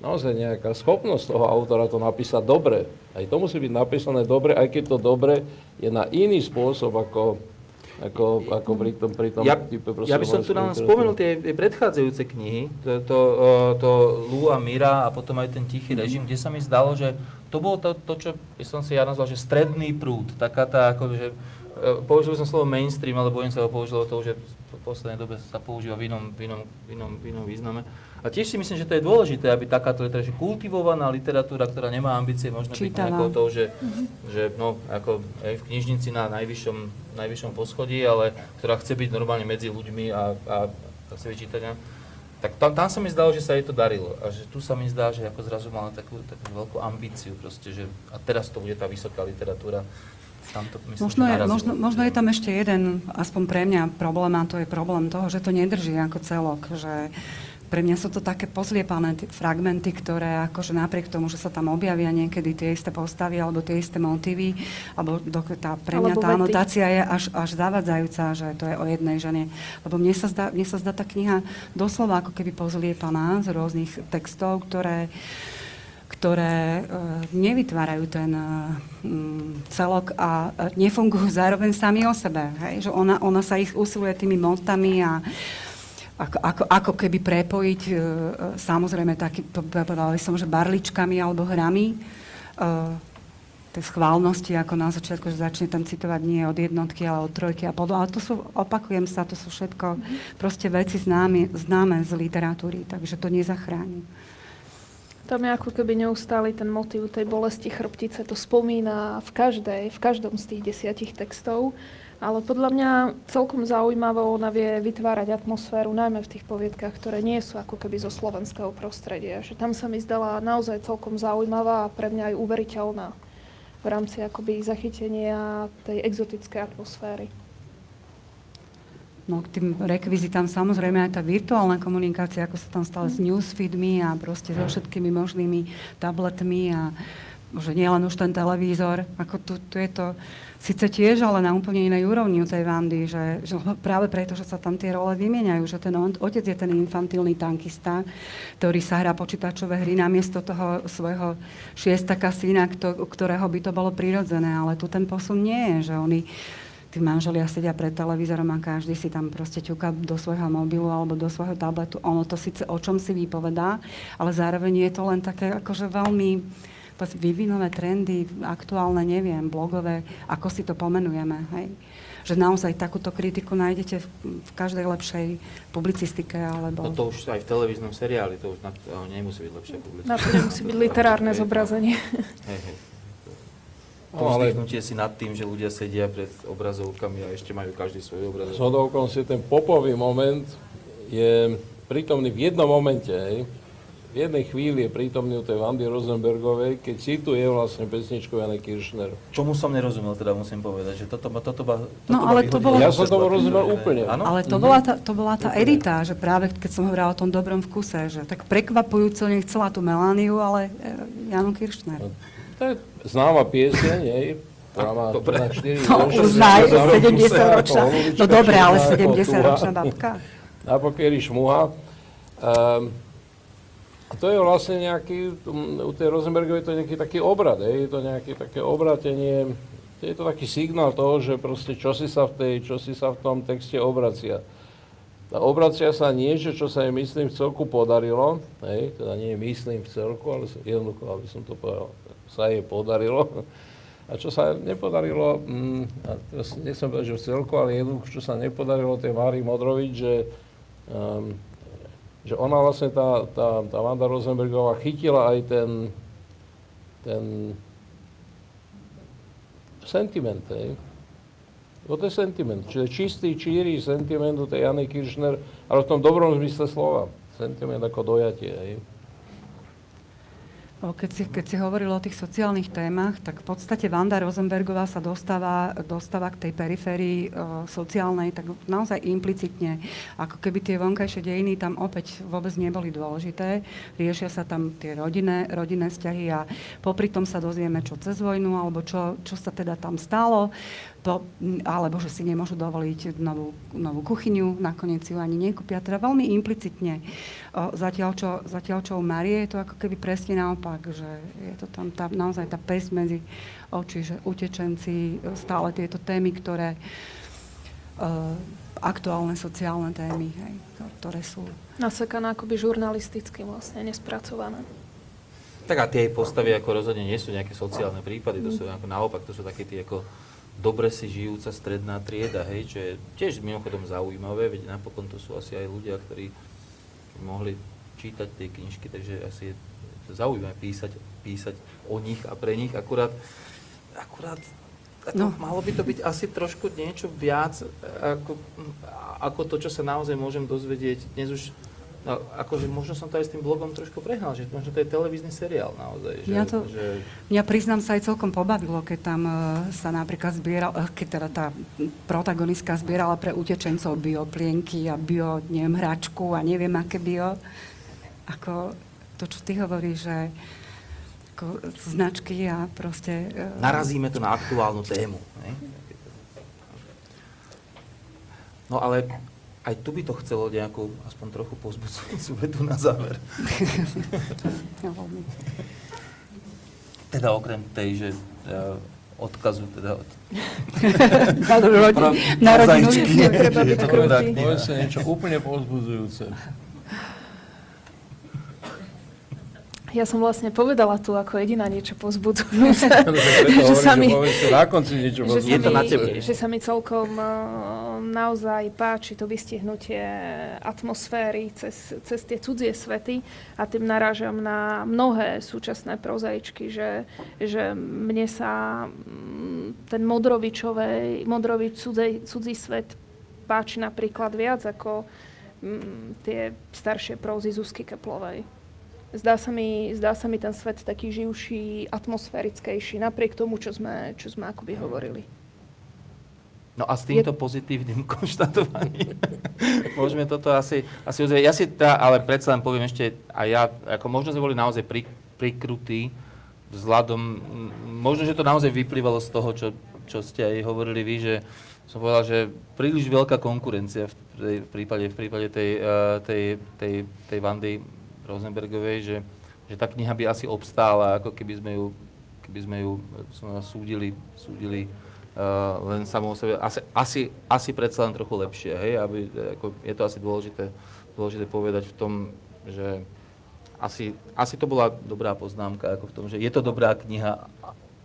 naozaj nejaká schopnosť toho autora to napísať dobre. Aj to musí byť napísané dobre, aj keď to dobre je na iný spôsob ako, ako, ako pri tom, pri tom ja, type ja by som tu nám spomenul tie, tie predchádzajúce knihy, to, to, to Lu a Mira a potom aj ten Tichý režim, kde sa mi zdalo, že to bolo to, to čo som si ja nazval, že stredný prúd, taká tá, ako, že e, použil som slovo mainstream, ale bojím sa ho použilo to, že v poslednej dobe sa používa v inom, v inom, v inom, v inom význame. A tiež si myslím, že to je dôležité, aby takáto literatúra, kultivovaná literatúra, ktorá nemá ambície možno byť nejakou tou, že, mm-hmm. že no, ako aj v knižnici na najvyššom, najvyššom poschodí, ale ktorá chce byť normálne medzi ľuďmi a, a, a chce vyčítať. Tak tam, tam sa mi zdalo, že sa jej to darilo. A že tu sa mi zdá, že ako zrazu mala takú, takú veľkú ambíciu proste, že a teraz to bude tá vysoká literatúra. Tamto, myslím, možno, je, možno, možno je tam ešte jeden, aspoň pre mňa, problém a to je problém toho, že to nedrží ako celok. Že pre mňa sú to také pozliepané fragmenty, ktoré akože napriek tomu, že sa tam objavia niekedy tie isté postavy alebo tie isté motívy, alebo do, tá, pre mňa alebo tá vety. anotácia je až, až zavadzajúca, že to je o jednej žene. Lebo mne sa zdá, mne sa zdá tá kniha doslova ako keby pozliepaná z rôznych textov, ktoré ktoré e, nevytvárajú ten e, celok a e, nefungujú zároveň sami o sebe. Hej? Že ona, ona sa ich usiluje tými montami a ako, ako, ako keby prepojiť, e, e, samozrejme, taký, povedala som, že barličkami alebo hrami. E, tej schválnosti, ako na začiatku, že začne tam citovať nie od jednotky, ale od trojky a podobne. Ale to sú, opakujem sa, to sú všetko proste veci známe, známe z literatúry, takže to nezachráni. Tam je ako keby neustály ten motív tej bolesti chrbtice. To spomína v každej, v každom z tých desiatich textov. Ale podľa mňa celkom zaujímavé ona vie vytvárať atmosféru, najmä v tých poviedkach, ktoré nie sú ako keby zo slovenského prostredia. Že tam sa mi zdala naozaj celkom zaujímavá a pre mňa aj uveriteľná v rámci akoby zachytenia tej exotickej atmosféry. No k tým rekvizitám samozrejme aj tá virtuálna komunikácia, ako sa tam stala s newsfeedmi a proste so všetkými možnými tabletmi a že nie len už ten televízor, ako tu, tu je to síce tiež, ale na úplne inej úrovni u tej Vandy, že, že práve preto, že sa tam tie role vymieňajú, že ten otec je ten infantilný tankista, ktorý sa hrá počítačové hry namiesto toho svojho šiestaka syna, ktorého by to bolo prirodzené, ale tu ten posun nie je, že oni tí manželia sedia pred televízorom a každý si tam proste ťuka do svojho mobilu alebo do svojho tabletu. Ono to síce o čom si vypovedá, ale zároveň je to len také akože veľmi vývinové trendy, aktuálne, neviem, blogové, ako si to pomenujeme. Hej? Že naozaj takúto kritiku nájdete v, v každej lepšej publicistike. Alebo... No to už aj v televíznom seriáli, to už na, to nemusí byť lepšia publicistika. Na to nemusí byť literárne zobrazenie. Hej, hej. Povzdychnutie si nad tým, že ľudia sedia pred obrazovkami a ešte majú každý svoj obrazovku. Zhodovkom si ten popový moment je prítomný v jednom momente, hej, v jednej chvíli je prítomný u tej Vandy Rosenbergovej, keď cituje vlastne pesničku Jany Kiršner. Čomu som nerozumel, teda musím povedať, že toto, toto, toto, toto no, ale to bolo... Ja som tomu rozumel úplne. Ano? Ale to mm-hmm. bola tá, to bola tá edita, že práve keď som hovorila o tom dobrom vkuse, že tak prekvapujúco nechcela tú Melániu, ale e, Janu Kiršner. No, to je známa pieseň, jej, ktorá má dobre. 4 no, už 70 ročná. No dobre, ale 70 ročná babka. Na pokieri šmuha. Um, a to je vlastne nejaký, u tej Rosenbergovej to je nejaký taký obrad, je to nejaké také obratenie, je to taký signál toho, že proste čo si sa v, tej, čo si sa v tom texte obracia. A obracia sa niečo, čo sa jej myslím v celku podarilo, hej, teda nie myslím v celku, ale jednoducho, aby som to povedal, sa jej podarilo. A čo sa nepodarilo, mm, a nechcem povedať, že v celku, ale jednoducho, čo sa nepodarilo tej Mári Modrovič, že um, že ona vlastne, tá, tá, tá Vanda Rosenbergová chytila aj ten, ten sentiment, hej. To je sentiment, čiže čistý, číry sentiment u tej Jany Kirchner,, ale v tom dobrom zmysle slova. Sentiment ako dojatie, hej. Keď si, keď si hovoril o tých sociálnych témach, tak v podstate Vanda Rosenbergová sa dostáva, dostáva k tej periférii o, sociálnej, tak naozaj implicitne, ako keby tie vonkajšie dejiny tam opäť vôbec neboli dôležité. Riešia sa tam tie rodinné, rodinné vzťahy a popri tom sa dozvieme, čo cez vojnu, alebo čo, čo sa teda tam stalo, to, alebo že si nemôžu dovoliť novú, novú kuchyňu, nakoniec ju ani nekúpia, teda veľmi implicitne. O, zatiaľ, čo, zatiaľ, čo u Marie je to ako keby presne naopak, že je to tam tá, naozaj tá pes medzi oči, že utečenci, stále tieto témy, ktoré uh, aktuálne sociálne témy, hej, ktoré sú Nasekaná akoby žurnalisticky vlastne, nespracované. Tak a tie postavy ako rozhodne nie sú nejaké sociálne prípady, to sú ako naopak, to sú také tie ako dobre si žijúca stredná trieda, hej, čo je tiež mimochodom zaujímavé, veď napokon to sú asi aj ľudia, ktorí mohli čítať tie knižky, takže asi je to zaujímavé písať, písať o nich a pre nich, akurát, akurát no. malo by to byť asi trošku niečo viac ako, ako to, čo sa naozaj môžem dozvedieť. Dnes už No, akože možno som to aj s tým blogom trošku prehnal, že možno to je televízny seriál naozaj. Že, Ja to- že, Mňa priznám sa aj celkom pobavilo, keď tam e, sa napríklad zbieral, e, keď teda tá protagonistka zbierala pre utečencov bioplienky a bio, neviem, hračku a neviem aké bio. Ako to, čo ty hovoríš, že ako značky a proste... e, narazíme to na aktuálnu tému. Ne? No ale aj tu by to chcelo nejakú, aspoň trochu pozbudzujúcu vedu na záver. Teda okrem tej, že uh, odkazu teda od Na, rodin, na rodinu mozaičky. je Treba byť Je to dobrá krutý. Povedzte niečo úplne povzbudzujúce. Ja som vlastne povedala tu ako jediná niečo pozbudzujúce. Preto Že sa mi- že povedzte na konci niečo že, sa mi, na tebe. že sa mi celkom uh, naozaj páči to vystihnutie atmosféry cez, cez tie cudzie svety a tým narážam na mnohé súčasné prozaičky, že, že mne sa mm, ten Modrovičovej, Modrovič cudzej, cudzí svet páči napríklad viac ako mm, tie staršie prózy Zuzky Keplovej. Zdá sa, mi, zdá sa mi ten svet taký živší, atmosférickejší, napriek tomu, čo sme, čo sme akoby hovorili. No a s týmto pozitívnym konštatovaním môžeme toto asi, asi uzrieť. Ja si teda, ale predsa len poviem ešte, a ja, ako možno sme boli naozaj pri, prikrutí vzhľadom, možno, že to naozaj vyplývalo z toho, čo, čo ste aj hovorili vy, že som povedal, že príliš veľká konkurencia v, tej, v prípade, v prípade tej, eh, tej, tej, tej Vandy Rosenbergovej, že, že tá kniha by asi obstála, ako keby sme ju, keby sme ju eh, súdili, súdili uh, len samou sebe. Asi, asi, asi predsa len trochu lepšie, hej? Aby, ako, je to asi dôležité, dôležité povedať v tom, že asi, asi to bola dobrá poznámka, ako v tom, že je to dobrá kniha,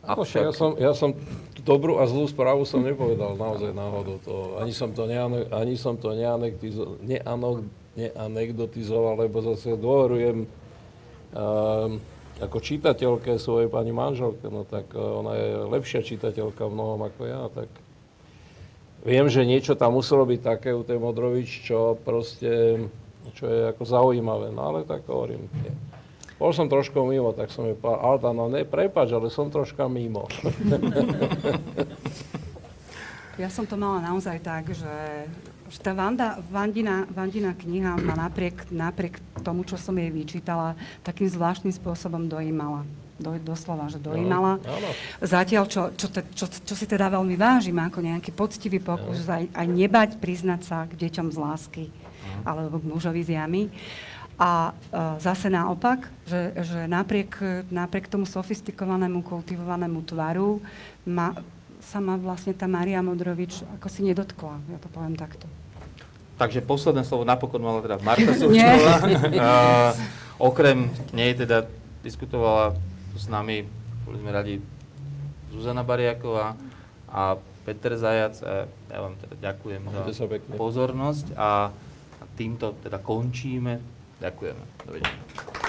Ako však ja, som, ja som dobrú a zlú správu som nepovedal naozaj náhodou. To, ani som to, neane, ani som to neanektizo, neano, neanekdotizoval, lebo zase dôverujem um, ako čitateľke svojej pani manželke, no tak uh, ona je lepšia čitateľka mnohom ako ja, tak viem, že niečo tam muselo byť také u tej Modrovič, čo proste, čo je ako zaujímavé, no ale tak hovorím. Bol som trošku mimo, tak som jej povedal, Alta, no ne, prepáč, ale som troška mimo. Ja som to mala naozaj tak, že, že tá Vanda, Vandina, Vandina kniha ma napriek, napriek tomu, čo som jej vyčítala, takým zvláštnym spôsobom dojímala. Do, doslova, že dojímala. Áno. Zatiaľ, čo, čo, te, čo, čo si teda veľmi vážim, ako nejaký poctivý pokus aj, aj nebať priznať sa k deťom z lásky alebo k mužovi z jamy. A e, zase naopak, že, že napriek, napriek tomu sofistikovanému, kultivovanému tvaru ma, sa ma vlastne tá Maria Modrovič ako si nedotkla, ja to poviem takto. Takže posledné slovo napokon mala teda Marta Súčková. uh, okrem nej teda diskutovala s nami, boli sme radi, Zuzana Bariaková a Peter Zajac. A ja vám teda ďakujem Majte za pozornosť a a týmto teda končíme. Ďakujeme. Dovidenia.